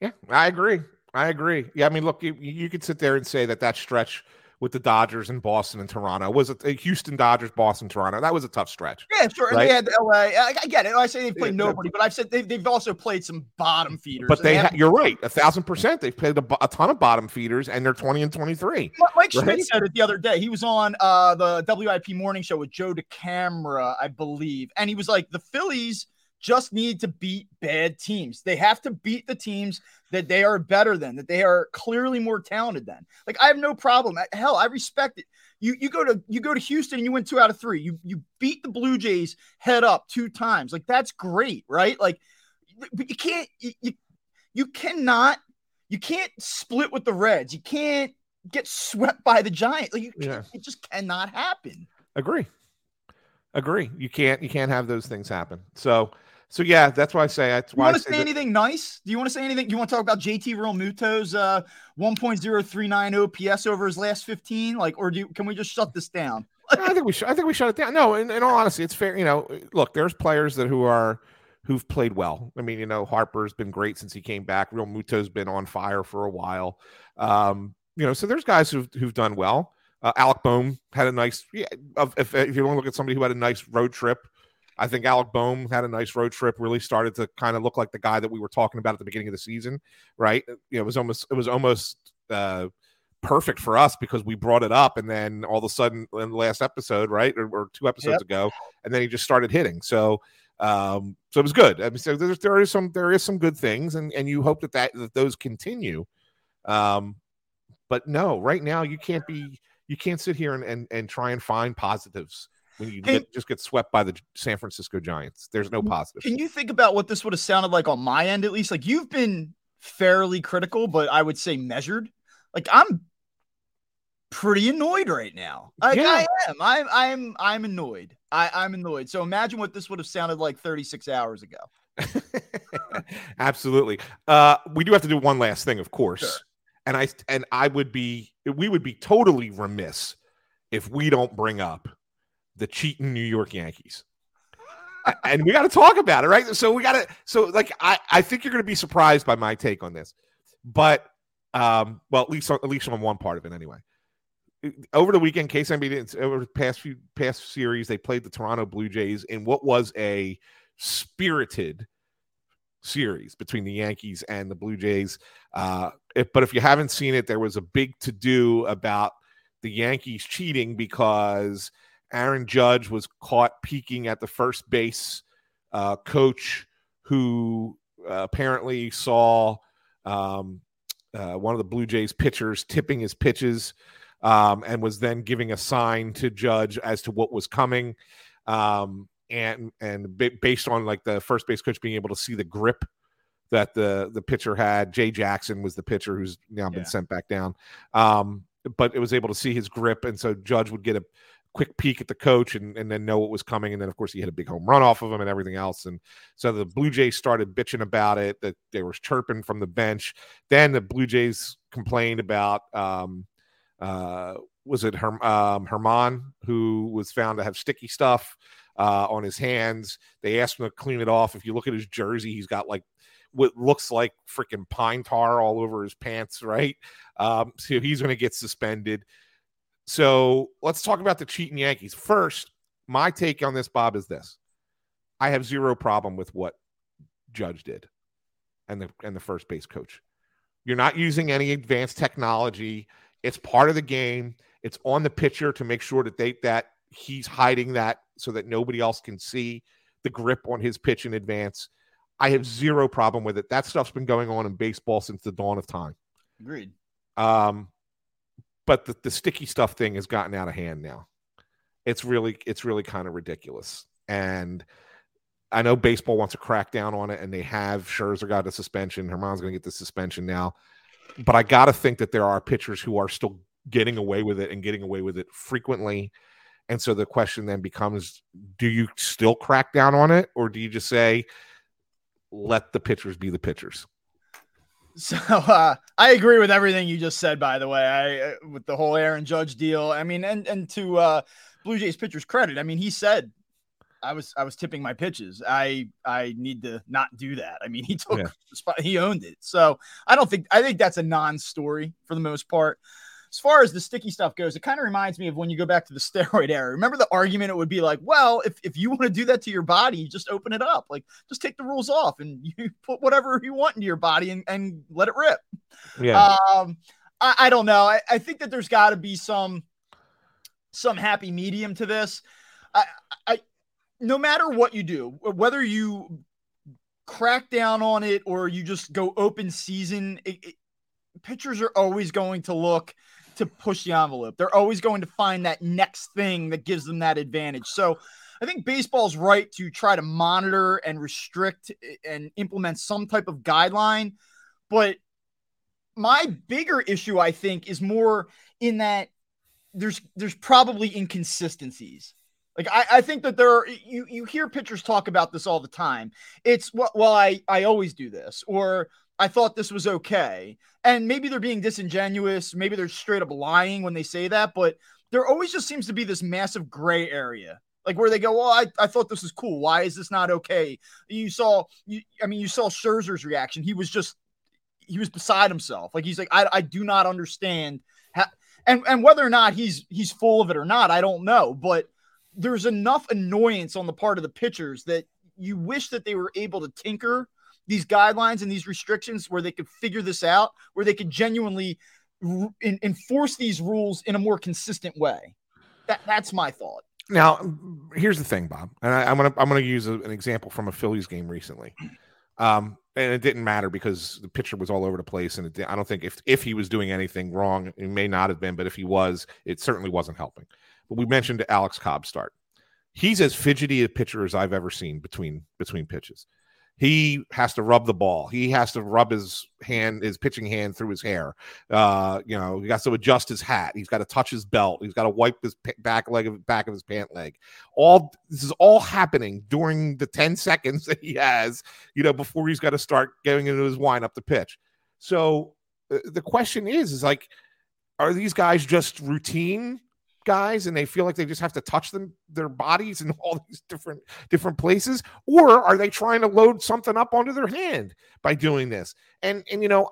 Yeah, I agree. I agree. Yeah, I mean, look, you, you could sit there and say that that stretch with the Dodgers and Boston and Toronto. Was it Houston Dodgers, Boston, Toronto? That was a tough stretch. Yeah, sure. Right? And they had LA. I, I, get it. I say they've played nobody, but I've said they've, they've also played some bottom feeders. But they, they ha- you're right, a thousand percent. They've played a, a, ton of bottom feeders, and they're twenty and twenty three. Mike right? Schmidt said it the other day. He was on uh, the WIP morning show with Joe DeCamara, I believe, and he was like, the Phillies just need to beat bad teams. They have to beat the teams that they are better than, that they are clearly more talented than. Like I have no problem. Hell, I respect it. You you go to you go to Houston and you win two out of three. You you beat the Blue Jays head up two times. Like that's great, right? Like, but you can't you you, you cannot you can't split with the Reds. You can't get swept by the Giants. Like you, yeah. it just cannot happen. Agree. Agree. You can't you can't have those things happen. So So yeah, that's why I say that's you why. want to say say that- anything nice? Do you want to say anything? You want to talk about JT Realmuto's uh 1.039 OPS over his last 15? Like, or do you, can we just shut this down? I think we should. I think we shut it down. No, in, in all honesty, it's fair. You know, look, there's players that who are who've played well. I mean, you know, Harper's been great since he came back. Realmuto's been on fire for a while. Um, you know, so there's guys who've who've done well. Uh, Alec Bohm had a nice. Yeah, if if you want to look at somebody who had a nice road trip, I think Alec Bohm had a nice road trip. Really started to kind of look like the guy that we were talking about at the beginning of the season, right? You know, it was almost it was almost. Uh, perfect for us because we brought it up and then all of a sudden in the last episode right or, or two episodes Yep. ago and then he just started hitting so um so it was good i mean so there's there is some there is some good things and and you hope that that, that those continue um but no right now you can't be you can't sit here and and, and try and find positives you Can- get, just get swept by the san francisco giants there's no positive. Can you think about what this would have sounded like on my end, at least? Like, you've been fairly critical, but I would say measured. Like, I'm pretty annoyed right now. Like, Yeah. I am. I'm, I'm, I'm annoyed. I, I'm annoyed. So imagine what this would have sounded like 36 hours ago. Absolutely. Uh, we do have to do one last thing, of course. Sure. And I and I would be we would be totally remiss if we don't bring up the cheating New York Yankees. And we got to talk about it, right? So we got to so like I I think you're going to be surprised by my take on this. But um well at least at least on one part of it anyway. Over the weekend, case NBA didn't over the past few past series, they played the Toronto Blue Jays in what was a spirited series between the Yankees and the Blue Jays. Uh, if, but if you haven't seen it, there was a big to do about the Yankees cheating because Aaron Judge was caught peeking at the first base uh, coach who uh, apparently saw um, uh, one of the Blue Jays pitchers tipping his pitches um, and was then giving a sign to Judge as to what was coming. Um, and and ba- based on like the first base coach being able to see the grip that the the pitcher had, Jay Jackson was the pitcher who's now been Yeah. sent back down. Um, but it was able to see his grip, and so Judge would get a quick peek at the coach and, and then know what was coming. And then, of course, he had a big home run off of him and everything else. And so the Blue Jays started bitching about it, that they were chirping from the bench. Then the Blue Jays complained about, um, uh, was it Herm, um, Germán, who was found to have sticky stuff uh, on his hands. They asked him to clean it off. If you look at his jersey, he's got like what looks like freaking pine tar all over his pants, right? Um, so he's going to get suspended. So let's talk about the cheating Yankees. First, my take on this, Bob, is this. I have zero problem with what Judge did and the and the first base coach. You're not using any advanced technology. It's part of the game. It's on the pitcher to make sure that they that he's hiding that so that nobody else can see the grip on his pitch in advance. I have zero problem with it. That stuff's been going on in baseball since the dawn of time. Agreed. Um, but the, the sticky stuff thing has gotten out of hand now. It's really it's really kind of ridiculous. And I know baseball wants to crack down on it, and they have. Scherzer got a suspension. Germán's going to get the suspension now. But I got to think that there are pitchers who are still getting away with it and getting away with it frequently. And so the question then becomes do you still crack down on it, or do you just say, let the pitchers be the pitchers? So uh, I agree with everything you just said. By the way, I uh, with the whole Aaron Judge deal. I mean, and and to uh, Blue Jays pitcher's credit, I mean, he said I was I was tipping my pitches. I I need to not do that. I mean, he took Yeah. he owned it. So I don't think I think that's a non-story for the most part. As far as the sticky stuff goes, it kind of reminds me of when you go back to the steroid era. Remember the argument? It would be like, well, if, if you want to do that to your body, you just open it up. Like, just take the rules off and you put whatever you want into your body and, and let it rip. Yeah. Um, I, I don't know. I, I think that there's got to be some some happy medium to this. I, I, no matter what you do, whether you crack down on it or you just go open season, it, it, pitchers are always going to look to push the envelope. They're always going to find that next thing that gives them that advantage. So. I think baseball's right to try to monitor and restrict eh, and implement some type of guideline, but my bigger issue i think is more in that there's there's probably inconsistencies Like I, I think that there are you you hear pitchers talk about this all the time. It's well, well, I I always do this, or I thought this was okay. And maybe they're being disingenuous, maybe they're straight up lying when they say that, but there always just seems to be this massive gray area like where they go, well, I, I thought this was cool. Why is this not okay? You saw, you, I mean, you saw Scherzer's reaction. He was just, he was beside himself. Like he's like, I, I do not understand. How, and and whether or not he's he's full of it or not, I don't know. But there's enough annoyance on the part of the pitchers that you wish that they were able to tinker these guidelines and these restrictions where they could figure this out, where they could genuinely r- enforce these rules in a more consistent way. That that's my thought. Now, here's the thing, Bob, and I, am gonna I'm gonna use a, an example from a Phillies game recently. Um, and it didn't matter because the pitcher was all over the place, and it, I don't think if if he was doing anything wrong, it may not have been, but if he was, it certainly wasn't helping. But we mentioned Alex Cobb start. He's as fidgety a pitcher as I've ever seen between between pitches he has to rub the ball. He has to rub his hand, his pitching hand through his hair. Uh, you know, he has to adjust his hat. He's got to touch his belt. He's got to wipe his back leg of back of his pant leg. All this is all happening during the 10 seconds that he has, you know, before he's got to start getting into his wind up the pitch. So uh, the question is, is like, are these guys just routine guys and they feel like they just have to touch them their bodies in all these different different places? Or are they trying to load something up onto their hand by doing this? And and you know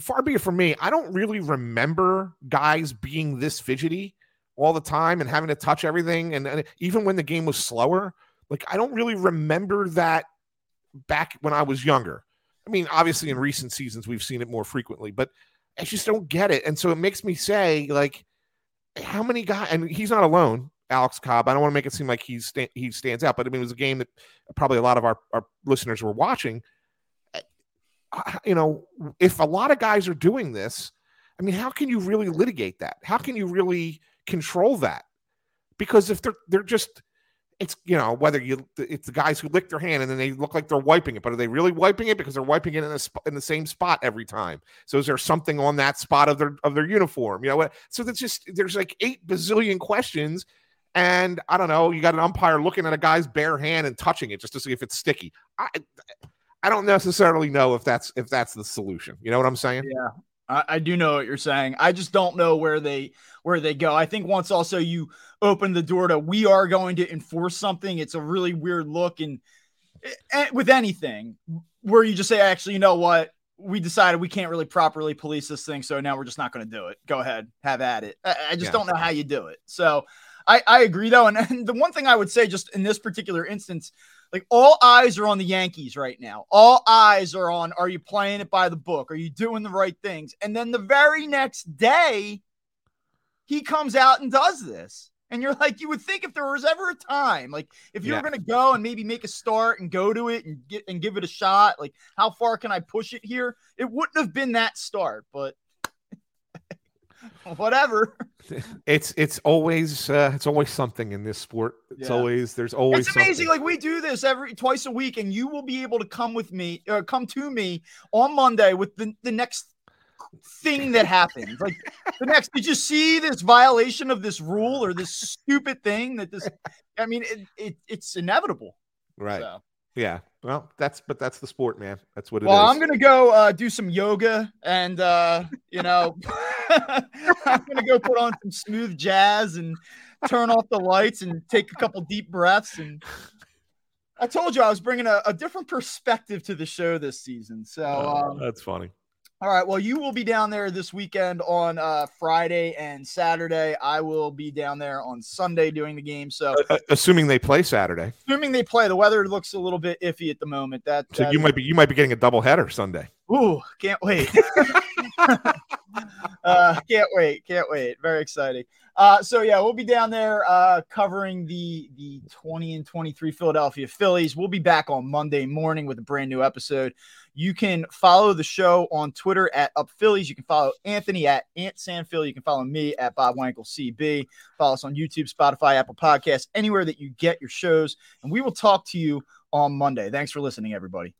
far be it from me i don't really remember guys being this fidgety all the time and having to touch everything. And, and even when the game was slower like i don't really remember that back when i was younger. I mean obviously in recent seasons we've seen it more frequently but i just don't get it. And so it makes me say like how many guys, and he's not alone, Alex Cobb. I don't want to make it seem like he's he stands out, but I mean, it was a game that probably a lot of our, our listeners were watching. You know, if a lot of guys are doing this, I mean, how can you really litigate that? How can you really control that? Because if they're they're just it's you know whether you it's the guys who lick their hand and then they look like they're wiping it, but are they really wiping it because they're wiping it in the in the same spot every time? So is there something on that spot of their of their uniform? You know what? So that's just there's like eight bazillion questions, and I don't know. You got an umpire looking at a guy's bare hand and touching it just to see if it's sticky. I I don't necessarily know if that's if that's the solution. You know what I'm saying? Yeah, I, I, do know what you're saying. I just don't know where they where they go. I think once also you open the door to we are going to enforce something, it's a really weird look. And, and with anything where you just say, actually, you know what? We decided we can't really properly police this thing, so now we're just not going to do it. Go ahead, have at it. I, I just yeah. don't know how you do it. So I, I agree though, and, and the one thing I would say just in this particular instance, like all eyes are on the Yankees right now. All eyes are on are you playing it by the book? Are you doing the right things? And then the very next day, he comes out and does this. And you're like, you would think if there was ever a time, like if you yeah. going to go and maybe make a start and go to it and get and give it a shot, like how far can I push it here? It wouldn't have been that start, but whatever. It's it's always uh, it's always something in this sport. It's yeah. always there's always. It's amazing. Something. Like we do this every twice a week, and you will be able to come with me, uh, come to me on Monday with the the next thing that happens. Like the next, did you see this violation of this rule or this stupid thing that this? I mean, it, it it's inevitable. Right. So. Yeah. Well, that's but that's the sport, man. That's what it well, is. I'm gonna go uh, do some yoga, and uh, you know, I'm gonna go put on some smooth jazz and turn off the lights and take a couple deep breaths. And I told you I was bringing a, a different perspective to the show this season. So oh, um, that's funny. All right. Well, you will be down there this weekend on uh, Friday and Saturday. I will be down there on Sunday doing the game. So, uh, assuming they play Saturday, assuming they play, the weather looks a little bit iffy at the moment. That so you might be you might be getting a double header Sunday. Ooh, can't wait. uh, can't wait. Can't wait. Very exciting. Uh, so yeah, we'll be down there uh, covering the the 20 and 23 Philadelphia Phillies. We'll be back on Monday morning with a brand new episode. You can follow the show on Twitter at Up Phillies. You can follow Anthony at Ant Sanphil. You can follow me at Bob Wankel CB. Follow us on YouTube, Spotify, Apple Podcasts, anywhere that you get your shows. And we will talk to you on Monday. Thanks for listening, everybody.